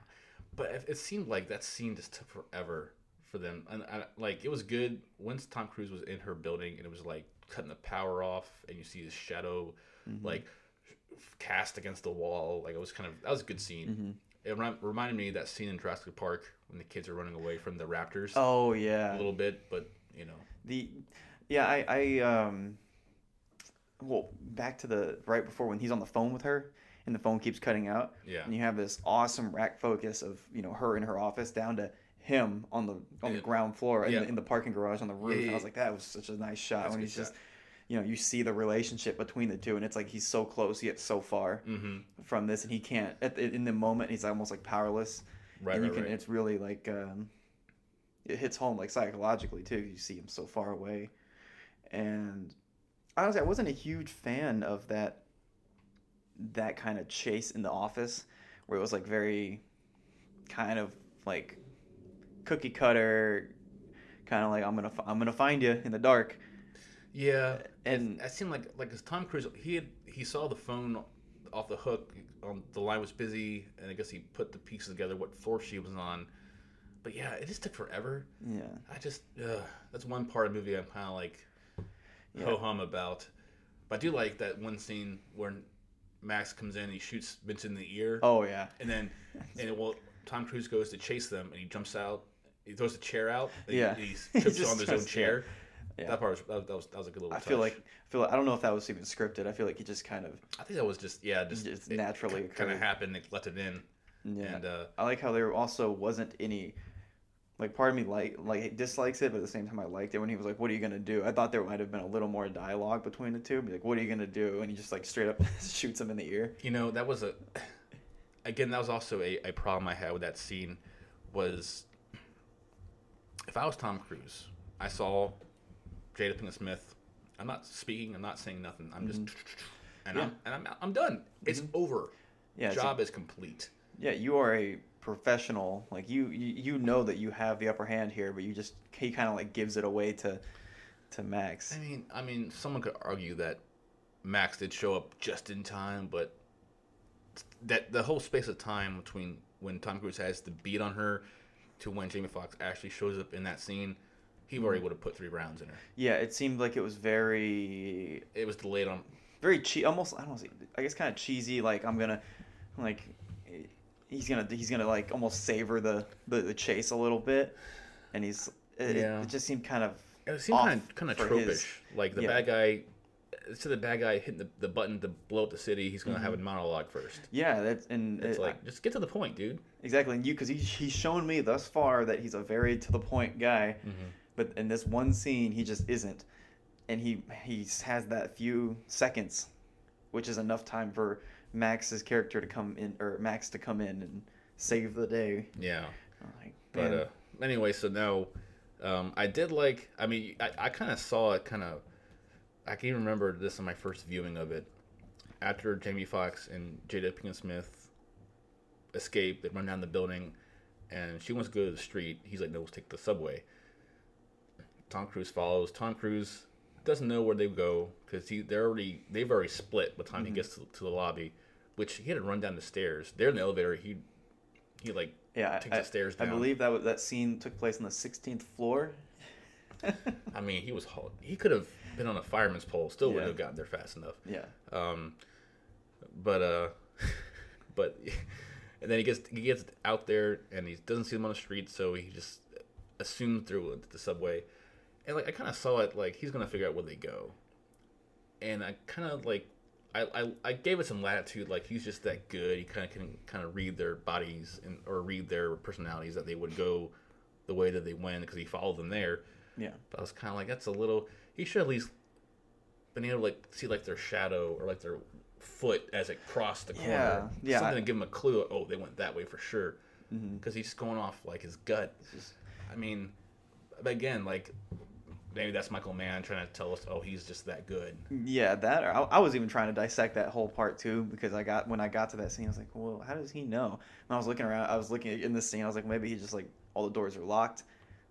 but it, it seemed like that scene just took forever for them. And I, like it was good once Tom Cruise was in her building, and it was like cutting the power off, and you see his shadow Mhm. like cast against the wall. Like it was kind of that was a good scene. Mhm. It rem- reminded me of that scene in Jurassic Park when the kids are running away from the raptors. Oh yeah, a little bit, but you know, The, yeah, I, I, um, well, back to the right before when he's on the phone with her, and the phone keeps cutting out. Yeah. And you have this awesome rack focus of you know her in her office down to him on the on the ground floor in, Yeah. the, in the parking garage on the roof. Yeah, and I was like, that was such a nice shot That's when he's just. You know, you see the relationship between the two, and it's like he's so close yet so far Mhm. from this, and he can't. At the, in the moment, he's almost like powerless. Right, and you right, can. right. It's really like um, it hits home like psychologically too. You see him so far away, and honestly, I wasn't a huge fan of that that kind of chase in the office, where it was like very kind of like cookie cutter, kind of like I'm gonna I'm gonna find you in the dark. Yeah, and that seemed like like as Tom Cruise, he had he saw the phone off the hook. Um, the line was busy, and I guess he put the pieces together what floor she was on. But yeah, it just took forever. Yeah. I just uh, that's one part of the movie I'm kind of like Yeah. ho hum about. But I do like that one scene where Max comes in, and he shoots Vincent in the ear. Oh, yeah. and then [laughs] and it, well, Tom Cruise goes to chase them, and he jumps out. He throws the chair out. And Yeah. he, [laughs] He trips on his own chair. chair. Yeah. That part was that, was that was a good little. I feel like I feel like, I don't know if that was even scripted. I feel like he just kind of I think that was just yeah, just, just naturally kind of happened. They let it in. Yeah. And uh, I like how there also wasn't any like part of me like like dislikes it, but at the same time I liked it when he was like, "What are you gonna do?" I thought there might have been a little more dialogue between the two. Be like, "What are you gonna do?" And he just like straight up [laughs] shoots him in the ear. you know that was a again that was also a, a problem I had with that scene was if I was Tom Cruise, I saw Jada Pinkett Smith. I'm not speaking. I'm not saying nothing. I'm just mm-hmm. [tsk] and I'm and I'm I'm done. It's mm-hmm. over. Yeah, it's a- job is complete. Yeah, you are a professional. Like you, you, you know that you have the upper hand here, but you just he kind of like gives it away to to Max. I mean, I mean, someone could argue that Max did show up just in time, but that the whole space of time between when Tom Cruise has the beat on her to when Jamie Foxx actually shows up in that scene, he already would have put three rounds in her. Yeah, it seemed like it was very It was delayed on. very cheap, almost I don't know, I guess kind of cheesy. Like I'm gonna like he's gonna he's gonna like almost savor the the, the chase a little bit, and he's it, Yeah. it just seemed kind of It seemed off kind of kind of for tropish. his- like the yeah. bad guy to the bad guy hitting the, the button to blow up the city, he's gonna have a Mhm. monologue first. Yeah, that's and It's it- like just get to the point, dude. Exactly, and you because he, he's shown me thus far that he's a very to the point guy, Mhm. But in this one scene he just isn't, and he he has that few seconds, which is enough time for Max's character to come in or Max to come in and save the day. Yeah. Like, But uh, anyway, so now um, I did like. I mean, I, I kind of saw it. Kind of. I can even remember this in my first viewing of it. After Jamie Foxx and Jada Pinkett Smith escape, they run down the building, and she wants to go to the street. He's like, "No, let's take the subway." Tom Cruise follows. Tom Cruise doesn't know where they go because he they're already they've already split by the time he Mhm. gets to, to the lobby, which he had to run down the stairs. They're in the elevator. He he like yeah, takes I, the stairs down. I believe that was, that scene took place on the 16th floor. [laughs] I mean, he was he could have been on a fireman's pole, still wouldn't have gotten there fast enough. Yeah. Um, but uh, [laughs] but and then he gets he gets out there and he doesn't see them on the street, so he just assumes through the subway, and like I kind of saw it like he's gonna figure out where they go, and I kind of like. I, I, I gave it some latitude, like he's just that good. He kind of can kind of read their bodies and or read their personalities that they would go the way that they went because he followed them there. Yeah. But I was kind of like, that's a little. He should at least been able to like see like their shadow or like their foot as it crossed the corner. Yeah, yeah, Something I- to give him a clue. Oh, they went that way for sure. Mm-hmm. Because he's going off like his gut. I mean, again, like maybe that's Michael Mann trying to tell us, oh, he's just that good. Yeah, that. Or I, I was even trying to dissect that whole part too because I got when I got to that scene, I was like, well, how does he know? When I was looking around, I was looking in this scene, I was like, maybe he just like all the doors are locked.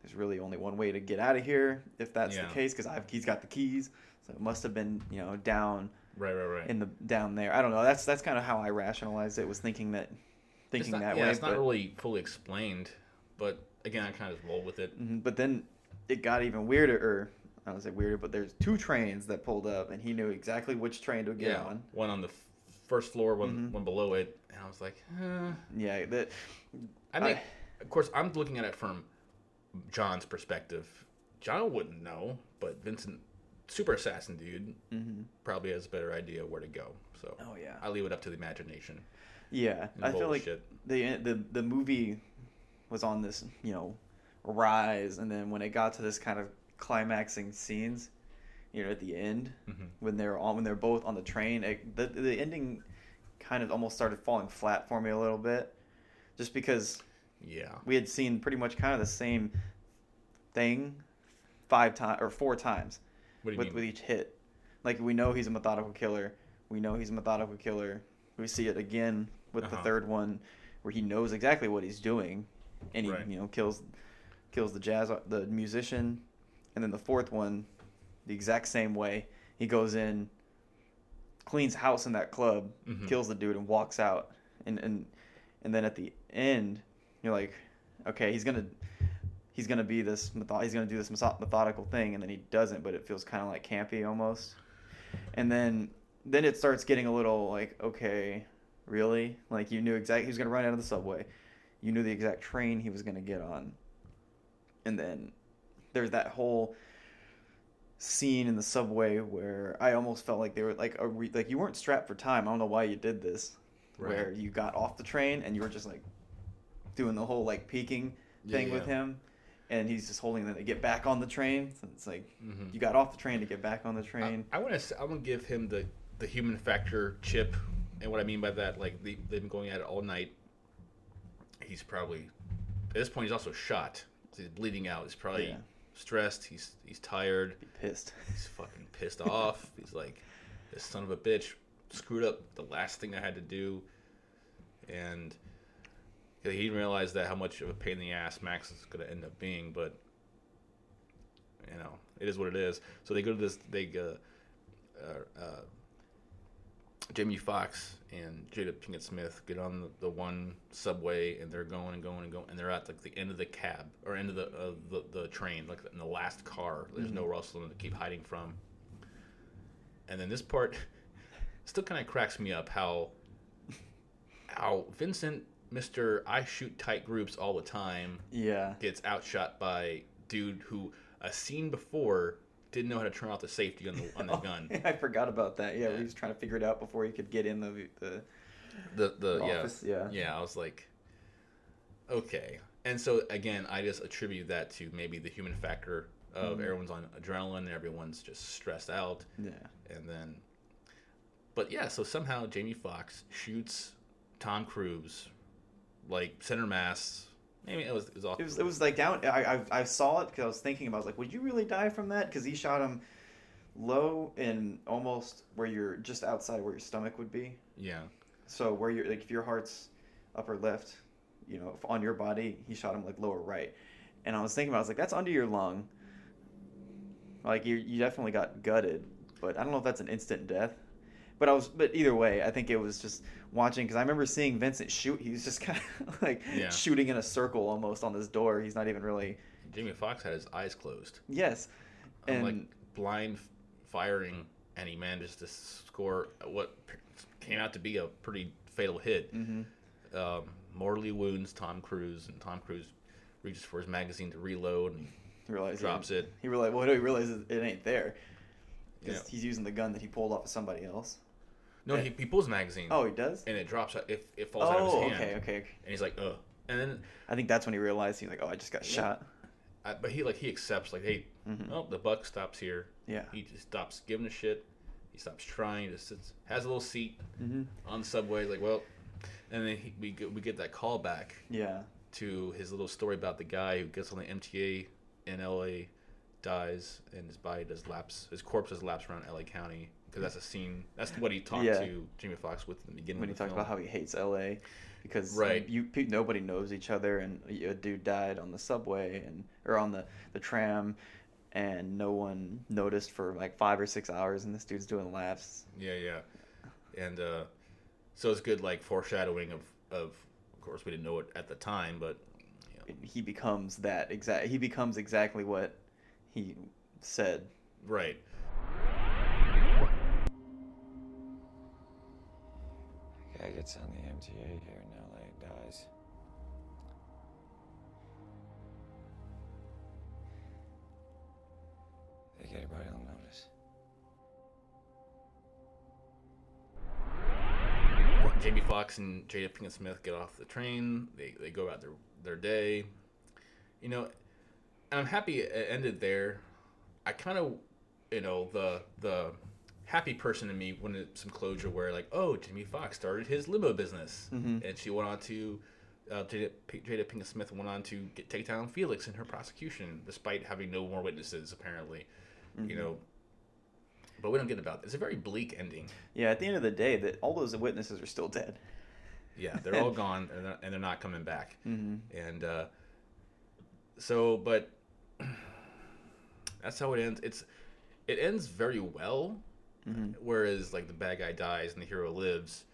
There's really only one way to get out of here if that's Yeah. the case because I've he's got the keys, so it must have been you know down Right, right, right. in the down there. I don't know. That's that's kind of how I rationalized it. Was thinking that thinking not, that yeah, way. it's not but- really fully explained, but again, I kind of just roll with it. Mhm, But then it got even weirder, or I don't say weirder, but there's two trains that pulled up, and he knew exactly which train to get yeah, on. one on the f- first floor, one Mhm. one below it, and I was like, eh. Yeah, that. I mean, of course, I'm looking at it from John's perspective. John wouldn't know, but Vincent, super assassin dude, Mhm. probably has a better idea where to go. So, Oh, yeah. I leave it up to the imagination. Yeah, I feel like bullshit. the the the movie was on this you know rise, and then when it got to this kind of climaxing scenes, you know, at the end Mhm. when they're on when they're both on the train, it, the the ending kind of almost started falling flat for me a little bit, just because Yeah. we had seen pretty much kind of the same thing five times or four times What do you with, mean? with each hit. Like we know he's a methodical killer. We know he's a methodical killer. We see it again with the Uh-huh. third one, where he knows exactly what he's doing, and he Right. you know kills kills the jazz the musician, and then the fourth one, the exact same way. He goes in, cleans house in that club, Mhm. kills the dude, and walks out. And and and then at the end, you're like, okay, he's gonna he's gonna be this method- he's gonna do this methodical thing, and then he doesn't, but it feels kind of like campy almost. And then then it starts getting a little like, okay, really? Like you knew exactly he was gonna run out of the subway, you knew the exact train he was gonna get on, and then there's that whole scene in the subway where I almost felt like they were like, are we, like you weren't strapped for time. I don't know why you did this, where you got off the train and you were just like doing the whole like peeking Yeah, thing with him, and he's just holding them to get back on the train. So it's like Mhm. you got off the train to get back on the train. I want to. I want to give him the the human factor chip, and what I mean by that, like they, they've been going at it all night. He's probably at this point he's also shot. He's bleeding out. He's probably Yeah. stressed. He's he's tired. pissed. He's fucking pissed [laughs] off. He's like, this son of a bitch screwed up the last thing I had to do, and he didn't realize that how much of a pain in the ass Max is gonna end up being, but you know, it is what it is. So they go to this. They uh, uh, uh, Jamie Foxx and Jada Pinkett Smith get on the, the one subway, and they're going and going and going, and they're at like the end of the cab or end of the uh, the, the train, like in the last car. There's no Russell to keep hiding from. And then this part [laughs] still kind of cracks me up how how Vincent, Mister, I shoot tight groups all the time. Yeah. gets outshot by dude who a scene before didn't know how to turn off the safety on the on the [laughs] gun. [laughs] I forgot about that. Yeah, he was trying to figure it out before he could get in the the The the office. yeah Yeah. yeah. I was like, okay. And so again, I just attribute that to maybe the human factor of Mhm. everyone's on adrenaline, everyone's just stressed out. Yeah. And then, but yeah, so somehow Jamie Foxx shoots Tom Cruise, like center mass. Maybe it was it was. It was, it was like down. I, I, I saw it because I was thinking about. I was like, would you really die from that? Because he shot him low and almost where you're just outside where your stomach would be. yeah. So where you're like, if your heart's upper left, you know, if on your body, he shot him like lower right. And I was thinking about, I was like, that's under your lung. Like you, you definitely got gutted, but I don't know if that's an instant death. But I was, but either way, I think it was just watching because I remember seeing Vincent shoot. He's just [laughs] kind of like Yeah. shooting in a circle almost on this door. He's not even really. Jamie Foxx had his eyes closed. Yes, I'm and like blind firing, and he managed to score what came out to be a pretty fatal hit. Mhm. Um, mortally wounds Tom Cruise, and Tom Cruise reaches for his magazine to reload and he realized drops it. He realized, well, he realizes it ain't there because Yeah. he's using the gun that he pulled off of somebody else. No, he, he pulls the magazine. Oh, he does. and it drops. out- It, it falls out of Oh, his hand. okay, okay, okay. And he's like, ugh. And then, I think that's when he realized he's like, oh, I just got shot. I, but he like he accepts like, hey, Mhm. oh, the buck stops here. Yeah. He just stops giving a shit. He stops trying. Just sits, has a little seat Mhm. on the subway. Like, well, and then he, we get, we get that call back. Yeah. To his little story about the guy who gets on the MTA in LA, dies, and his body does laps. His corpse does laps around LA County because that's a scene. That's what he talked Yeah. to Jamie Foxx with in the beginning. when he talked film. about how he hates LA because Right. you pe- nobody knows each other and a dude died on the subway and or on the the tram and no one noticed for like five or six hours and this dude's doing laughs. Yeah, yeah, and uh, so it's good like foreshadowing of of. Of course, we didn't know it at the time, but He becomes that exact. He becomes exactly what he said. right. Guy gets on the MTA here in LA, dies. Think anybody will notice? Jamie Foxx and Jada Pinkett Smith get off the train. They, they go about their, their day. You know, I'm happy it ended there. I kind of, you know, the the happy person in me wanted some closure where like, oh, Jamie Foxx started his limo business, Mhm. and she went on to. Uh, Jada, P- Jada Pinkett Smith went on to get, take down Felix in her prosecution, despite having no more witnesses, apparently. You Mhm. know, but we don't get about. It's a very bleak ending. Yeah, at the end of the day, that all those witnesses are still dead. Yeah, they're all [laughs] gone and they're, and they're not coming back. Mhm. And uh, so, but [clears throat] that's how it ends. It's it ends very well, Mhm. whereas like the bad guy dies and the hero lives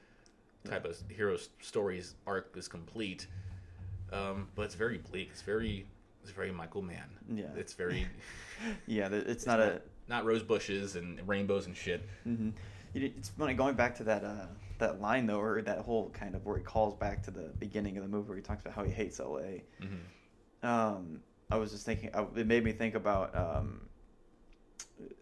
type of hero story's arc is complete. Um, but it's very bleak. It's very it's very Michael Mann. Yeah. it's very [laughs] Yeah, th- it's not a not rose bushes and rainbows and shit. hmm It's funny going back to that uh, that line though, or that whole kind of where he calls back to the beginning of the movie where he talks about how he hates LA. Mhm. Um, I was just thinking, it made me think about um,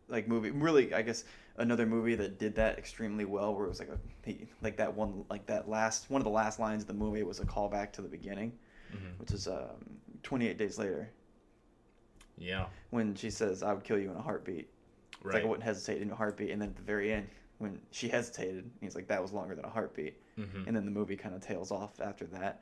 like movie. Really, I guess another movie that did that extremely well, where it was like a like that one, like that last one of the last lines of the movie was a callback to the beginning, Mhm. which is um, Twenty Eight Days Later. Yeah. When she says, "I would kill you in a heartbeat," it's like Right. I wouldn't hesitate in a heartbeat. And then at the very end, when she hesitated, he's like, "That was longer than a heartbeat." Mhm. And then the movie kind of tails off after that.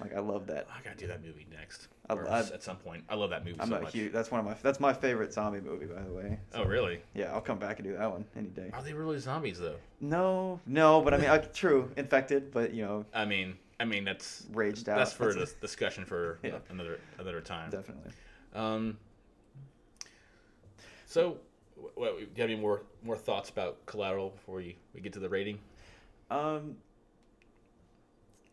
Like I love that. I gotta do that movie next. I- I- at some point. I love that movie I'm so a much. huge. That's one of my. That's my favorite zombie movie, by the way. Oh, really? Yeah, I'll come back and do that one any day. Are they really zombies though? No, no, but I mean, I, true, infected, but you know, I mean, I mean that's Raged out. That's for That's- this discussion for [laughs] Yeah. another another time. Definitely. Um. So, what, do you have any more more thoughts about Collateral before we, we get to the rating? um,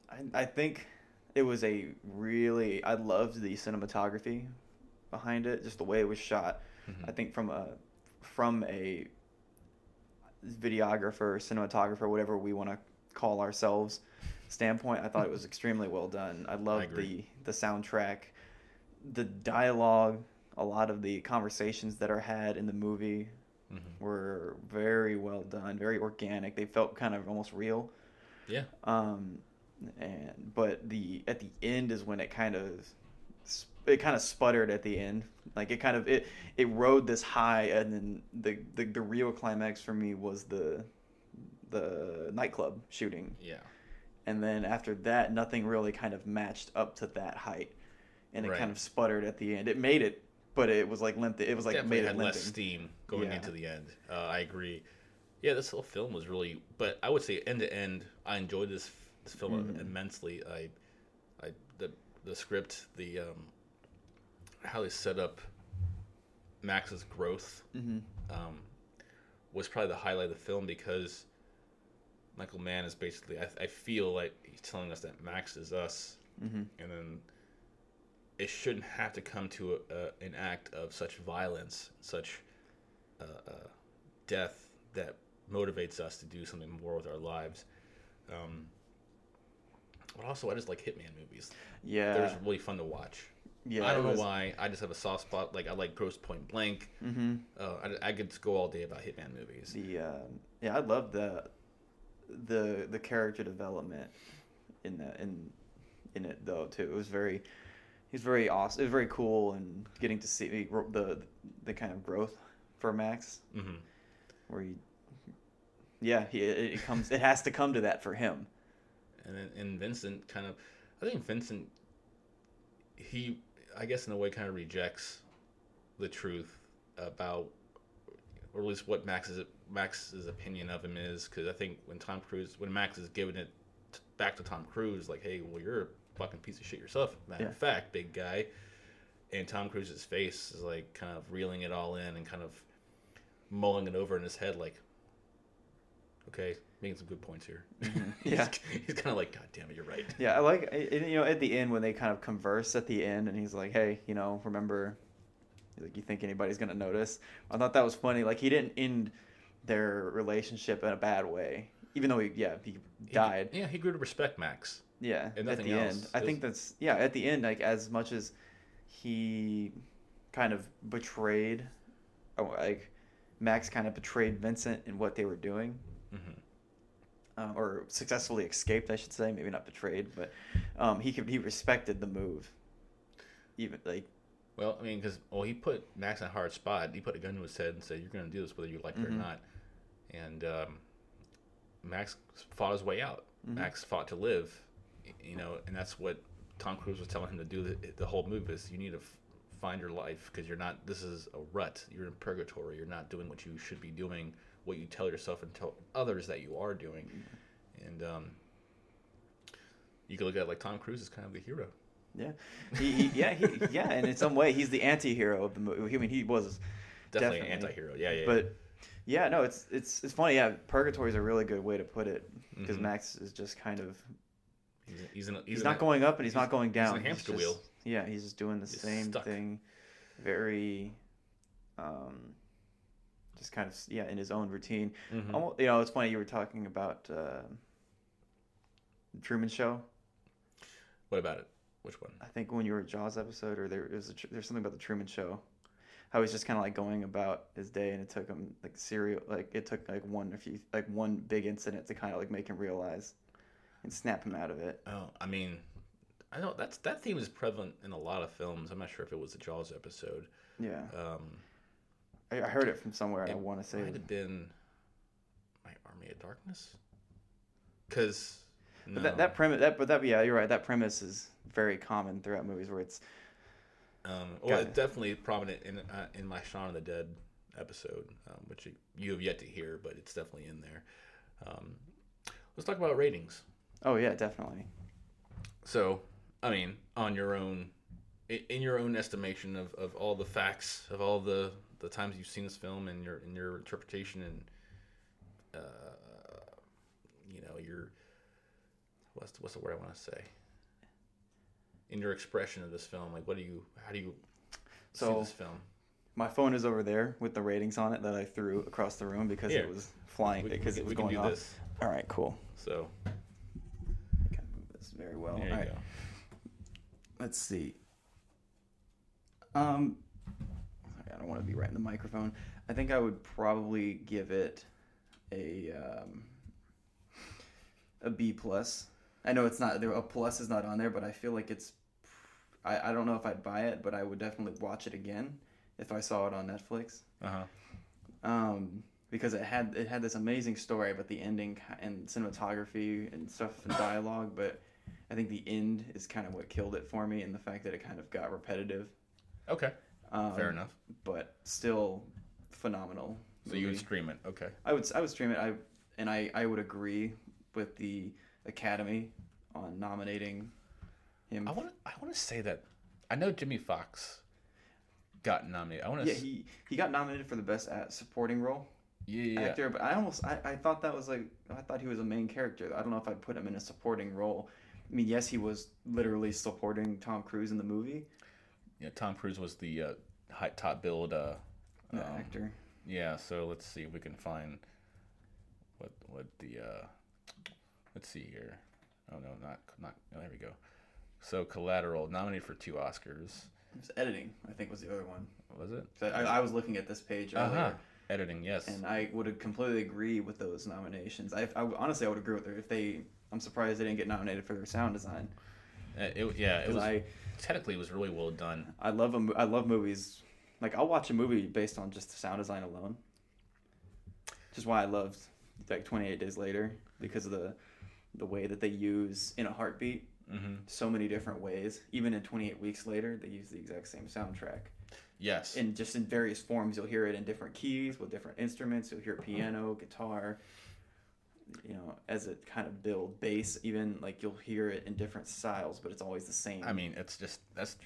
I I think it was a really. I loved the cinematography behind it, just the way it was shot. Mhm. I think from a from a videographer, cinematographer, whatever we want to call ourselves standpoint, I thought it was [laughs] extremely well done. I loved the the soundtrack, the dialogue. a lot of the conversations that are had in the movie were very well done, very organic. They felt kind of almost real. Yeah. Um, and but the at the end is when it kind of it kind of sputtered at the end. Like it kind of it it rode this high, and then the the, the real climax for me was the the nightclub shooting. Yeah. And then after that, nothing really kind of matched up to that height, and it Right. kind of sputtered at the end. It made it, but it was like limped. It was like definitely made it limping. less steam going Yeah. into the end. Uh, I agree. Yeah, this whole film was really, but I would say end to end, I enjoyed this, this film Mhm. immensely. I, I the the script, the um, how they set up Max's growth Mhm. um, was probably the highlight of the film because Michael Mann is basically, I, I feel like he's telling us that Max is us, Mhm. and then it shouldn't have to come to a, a, an act of such violence, such uh, uh, death that motivates us to do something more with our lives. Um, but also, I just like Hitman movies. Yeah. they're just really fun to watch. Yeah, I don't know was- why. I just have a soft spot. Like I like Grosse Pointe Blank. Mhm. Uh, I, I could go all day about Hitman movies. The uh, yeah, I love the the the character development in that in in it though too. It was very he's very awesome. It was very cool and getting to see the the, the kind of growth for Max, Mhm. where he yeah he it comes it has to come to that for him. And and Vincent kind of I think Vincent he I guess in a way kind of rejects the truth about or at least what Max's Max's opinion of him is. Because I think when Tom Cruise when Max is giving it t- back to Tom Cruise like hey well you're a fucking piece of shit yourself. Matter Yeah. of fact big guy. And Tom Cruise's face is like kind of reeling it all in and kind of mulling it over in his head like okay making some good points here [laughs] Yeah. he's, he's kind of like god damn it you're right Yeah, I like you know at the end when they kind of converse at the end and he's like, "Hey, you know, remember he's like you think anybody's going to notice?" I thought that was funny. Like he didn't end their relationship in a bad way. Even though he yeah, he died. yeah he grew to respect Max Yeah, and at the else. end. I It think that's yeah, at the end like as much as he kind of betrayed oh, like Max kind of betrayed Vincent in what they were doing. Mhm. Uh, or successfully escaped, I should say. Maybe not betrayed, but um, he could he respected the move. Even like Well, I mean, because well, he put Max in a hard spot. He put a gun to his head and said, "You're going to do this whether you like it or Mhm. not." And um, Max fought his way out. Mhm. Max fought to live, you know, and that's what Tom Cruise was telling him to do. The, the whole movie is you need to f- find your life because you're not. This is a rut. You're in purgatory. You're not doing what you should be doing. What you tell yourself and tell others that you are doing, and um, you can look at it like Tom Cruise is kind of the hero. yeah, he, he yeah he, yeah, and in some way he's the anti-hero of the movie. I mean, he was Definitely an anti-hero. Yeah, yeah. But yeah, no, it's it's it's funny. Yeah, purgatory is a really good way to put it because Mhm. Max is just kind of He's, he's, he's, in not going up and he's, not going he's in a down. hamster just- wheel. Yeah, he's just doing the same stuck. thing, very, um, just kind of yeah in his own routine. Mhm. Almo- you know, it's funny you were talking about uh, Truman Show. What about it? Which one? I think when you were Jaws episode, or there was a, there's something about the Truman Show, how he's just kind of like going about his day, and it took him like serial, like it took like one a few like one big incident to kind of like make him realize and snap him out of it. Oh, I mean, I know that's that theme is prevalent in a lot of films. I'm not sure if it was a Jaws episode. Yeah, Um, I, I heard it from somewhere, and I want to say it might have been my Army of Darkness. Because But that, that premise, that but that yeah, you're right. That premise is very common throughout movies where it's Um, well, it's definitely prominent in uh, in my Shaun of the Dead episode, um, which you, you have yet to hear, but it's definitely in there. Um, let's talk about ratings. oh yeah, definitely. So, I mean, on your own, in your own estimation of, of all the facts of all the, the times you've seen this film and your in your interpretation and uh, you know your what's the, what's the word I want to say in your expression of this film, like what do you how do you see So this film? my phone is over there with the ratings on it that I threw across the room because Here. it was flying because it was we can going off. this. All right, cool. So That's very well. There you All right. go. Let's see. Um, I don't want to be right in the microphone. I think I would probably give it a um, a B plus. I know it's not there. A plus is not on there, but I feel like it's. I, I don't know if I'd buy it, but I would definitely watch it again if I saw it on Netflix. Uh huh. Um, because it had it had this amazing story, but the ending and cinematography and stuff and dialogue, but I think the end is kind of what killed it for me, and the fact that it kind of got repetitive. Okay. Um, Fair enough. But still phenomenal. So you would stream it. Okay. I would I would stream it. I and I I would agree with the Academy on nominating him. I want to. I want to say that I know Jimmy Foxx got nominated. I want to. Yeah, he he got nominated for the best at supporting role. Yeah, yeah. Actor, but I almost I, I thought that was like I thought he was a main character. I don't know if I'd put him in a supporting role. I mean, yes, he was literally supporting Tom Cruise in the movie. Yeah, Tom Cruise was the uh, high top billed uh, um, actor. Yeah, so let's see if we can find what what the uh, let's see here. Oh no, not not. Oh, there we go. So Collateral nominated for two Oscars. It was editing. I think was the other one. Was it? I, I was looking at this page earlier. Uh-huh. Editing, yes. And I would completely agree with those nominations. I, I honestly I would agree with it if they. I'm surprised they didn't get nominated for their sound design. Uh, it, yeah, it was. I- technically, it was really well done. I love a, mo- I love movies. Like I'll watch a movie based on just the sound design alone. Which is why I loved like 28 Days Later because of the the way that they use in a heartbeat Mhm. so many different ways. Even in 28 Weeks Later, they use the exact same soundtrack. Yes. And just in various forms, you'll hear it in different keys with different instruments. You'll hear piano, guitar. You know, as it kind of build bass, even like you'll hear it in different styles, but it's always the same. I mean, it's just that's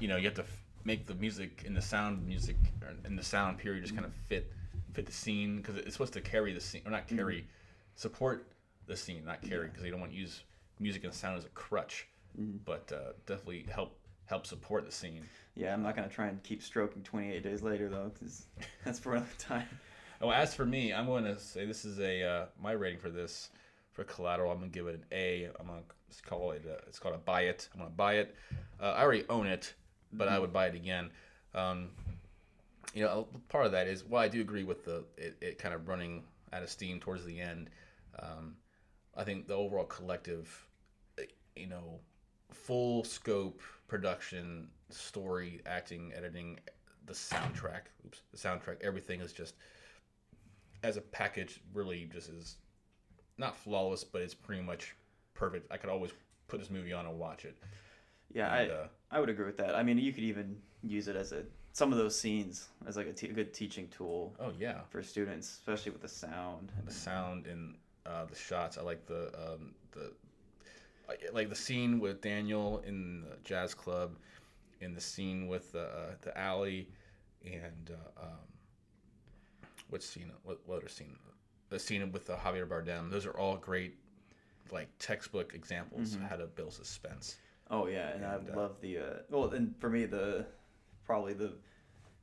you know you have to f- make the music and the sound music or in the sound period just kind of mm-hmm. fit fit the scene because it's supposed to carry the scene or not mm-hmm. carry support the scene, not carry because you don't want to use music and sound as a crutch, mm-hmm. but uh, definitely help help support the scene. Yeah, I'm not gonna try and keep stroking 28 days later though, because that's for another time. Oh, as for me, I'm going to say this is a uh, my rating for this for Collateral. I'm gonna give it an A. I'm gonna call it. A, it's called a buy it. I'm gonna buy it. Uh, I already own it, but I would buy it again. Um, you know, part of that is well, I do agree with the it, it kind of running out of steam towards the end. Um, I think the overall collective, you know, full scope production, story, acting, editing, the soundtrack. Oops, the soundtrack. Everything is just as a package really just is not flawless, but it's pretty much perfect. I could always put this movie on and watch it. Yeah, And, I uh, I would agree with that. I mean, you could even use it as a some of those scenes as like a, te- a good teaching tool. Oh yeah, for students, especially with the sound. the sound and uh, the shots. I like the um, the like the scene with Daniel in the jazz club, in the scene with uh, the alley, and uh, um, what scene? What, what other scene? The scene with the Javier Bardem. Those are all great, like textbook examples of Mhm. how to build suspense. Oh yeah, and, And, I uh, love the uh, well, and for me the probably the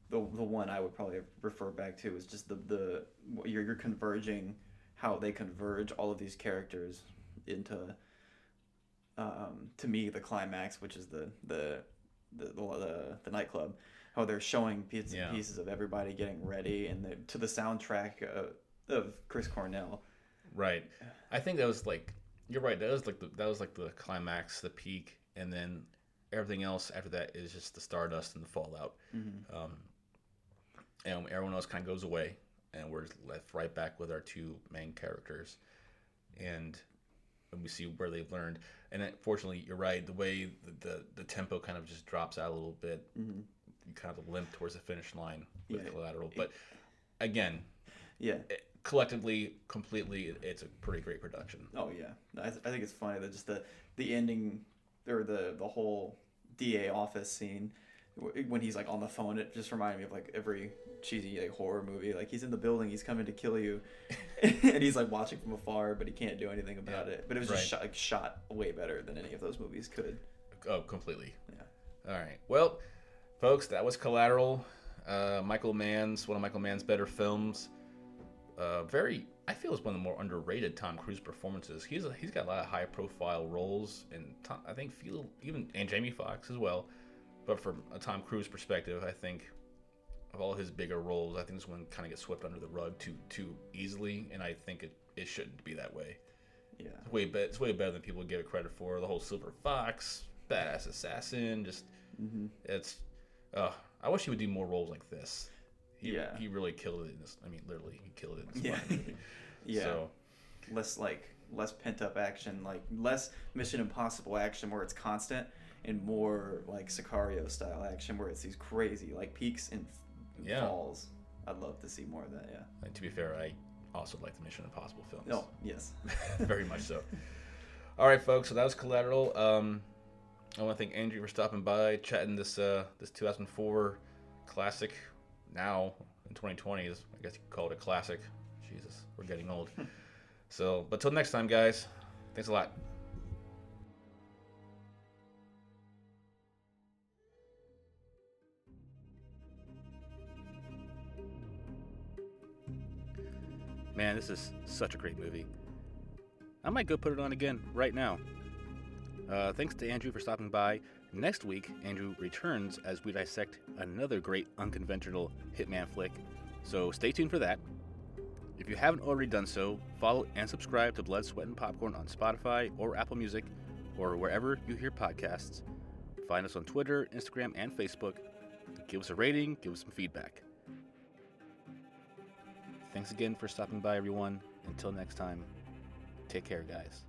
the the one I would probably refer back to is just the the you're you're converging how they converge all of these characters into um, to me the climax, which is the the the, the, the nightclub. How they're showing bits Yeah. and pieces of everybody getting ready, and the, to the soundtrack uh, of Chris Cornell. Right. I think that was like you're right. That was like the, that was like the climax, the peak, and then everything else after that is just the stardust and the fallout. Mhm. Um, and everyone else kind of goes away, and we're left right back with our two main characters, and, and we see where they've learned. And fortunately, you're right. The way the the, the tempo kind of just drops out a little bit. Mhm. You kind of limp towards the finish line with Yeah. collateral, but again, Yeah. it- collectively, completely, it's a pretty great production. Oh yeah, I, th- I think it's funny that just the the ending or the the whole DA office scene when he's like on the phone. It just reminded me of like every cheesy like horror movie. Like he's in the building, he's coming to kill you, [laughs] and he's like watching from afar, but he can't do anything about Yeah, it. But it was just right. shot, like, shot way better than any of those movies could. Oh, completely. Yeah. All right. Well, folks, that was Collateral. Uh, Michael Mann's one of Michael Mann's better films. Uh, very, I feel, is one of the more underrated Tom Cruise performances. He's a, he's got a lot of high profile roles, and Tom, I think feel even and Jamie Foxx as well. But from a Tom Cruise perspective, I think of all his bigger roles, I think this one kind of gets swept under the rug too too easily, and I think it, it shouldn't be that way. Yeah. It's way be- it's way better than people give it credit for. The whole Silver Fox, badass assassin, just mm-hmm. it's. Uh, I wish he would do more roles like this. He, Yeah. he really killed it in this. I mean, literally, he killed it in this Yeah. movie. [laughs] Yeah. So, less like less pent up action, like less Mission Impossible action where it's constant, and more like Sicario style action where it's these crazy like peaks and Yeah. falls. I'd love to see more of that. Yeah. and to be fair, I also like the Mission Impossible films. Oh yes. [laughs] very much so. All right, folks. So that was Collateral. Um, I want to thank Andrew for stopping by, chatting this uh, this 2004 classic. Now in 2020, is I guess you could call it a classic. Jesus, we're getting old. [laughs] so, but till next time, guys. Thanks a lot. Man, this is such a great movie. I might go put it on again right now. Uh, thanks to Andrew for stopping by. Next week, Andrew returns as we dissect another great unconventional Hitman flick, so stay tuned for that. If you haven't already done so, follow and subscribe to Blood, Sweat, and Popcorn on Spotify or Apple Music or wherever you hear podcasts. Find us on Twitter, Instagram, and Facebook. Give us a rating, give us some feedback. Thanks again for stopping by, everyone. Until next time, take care, guys.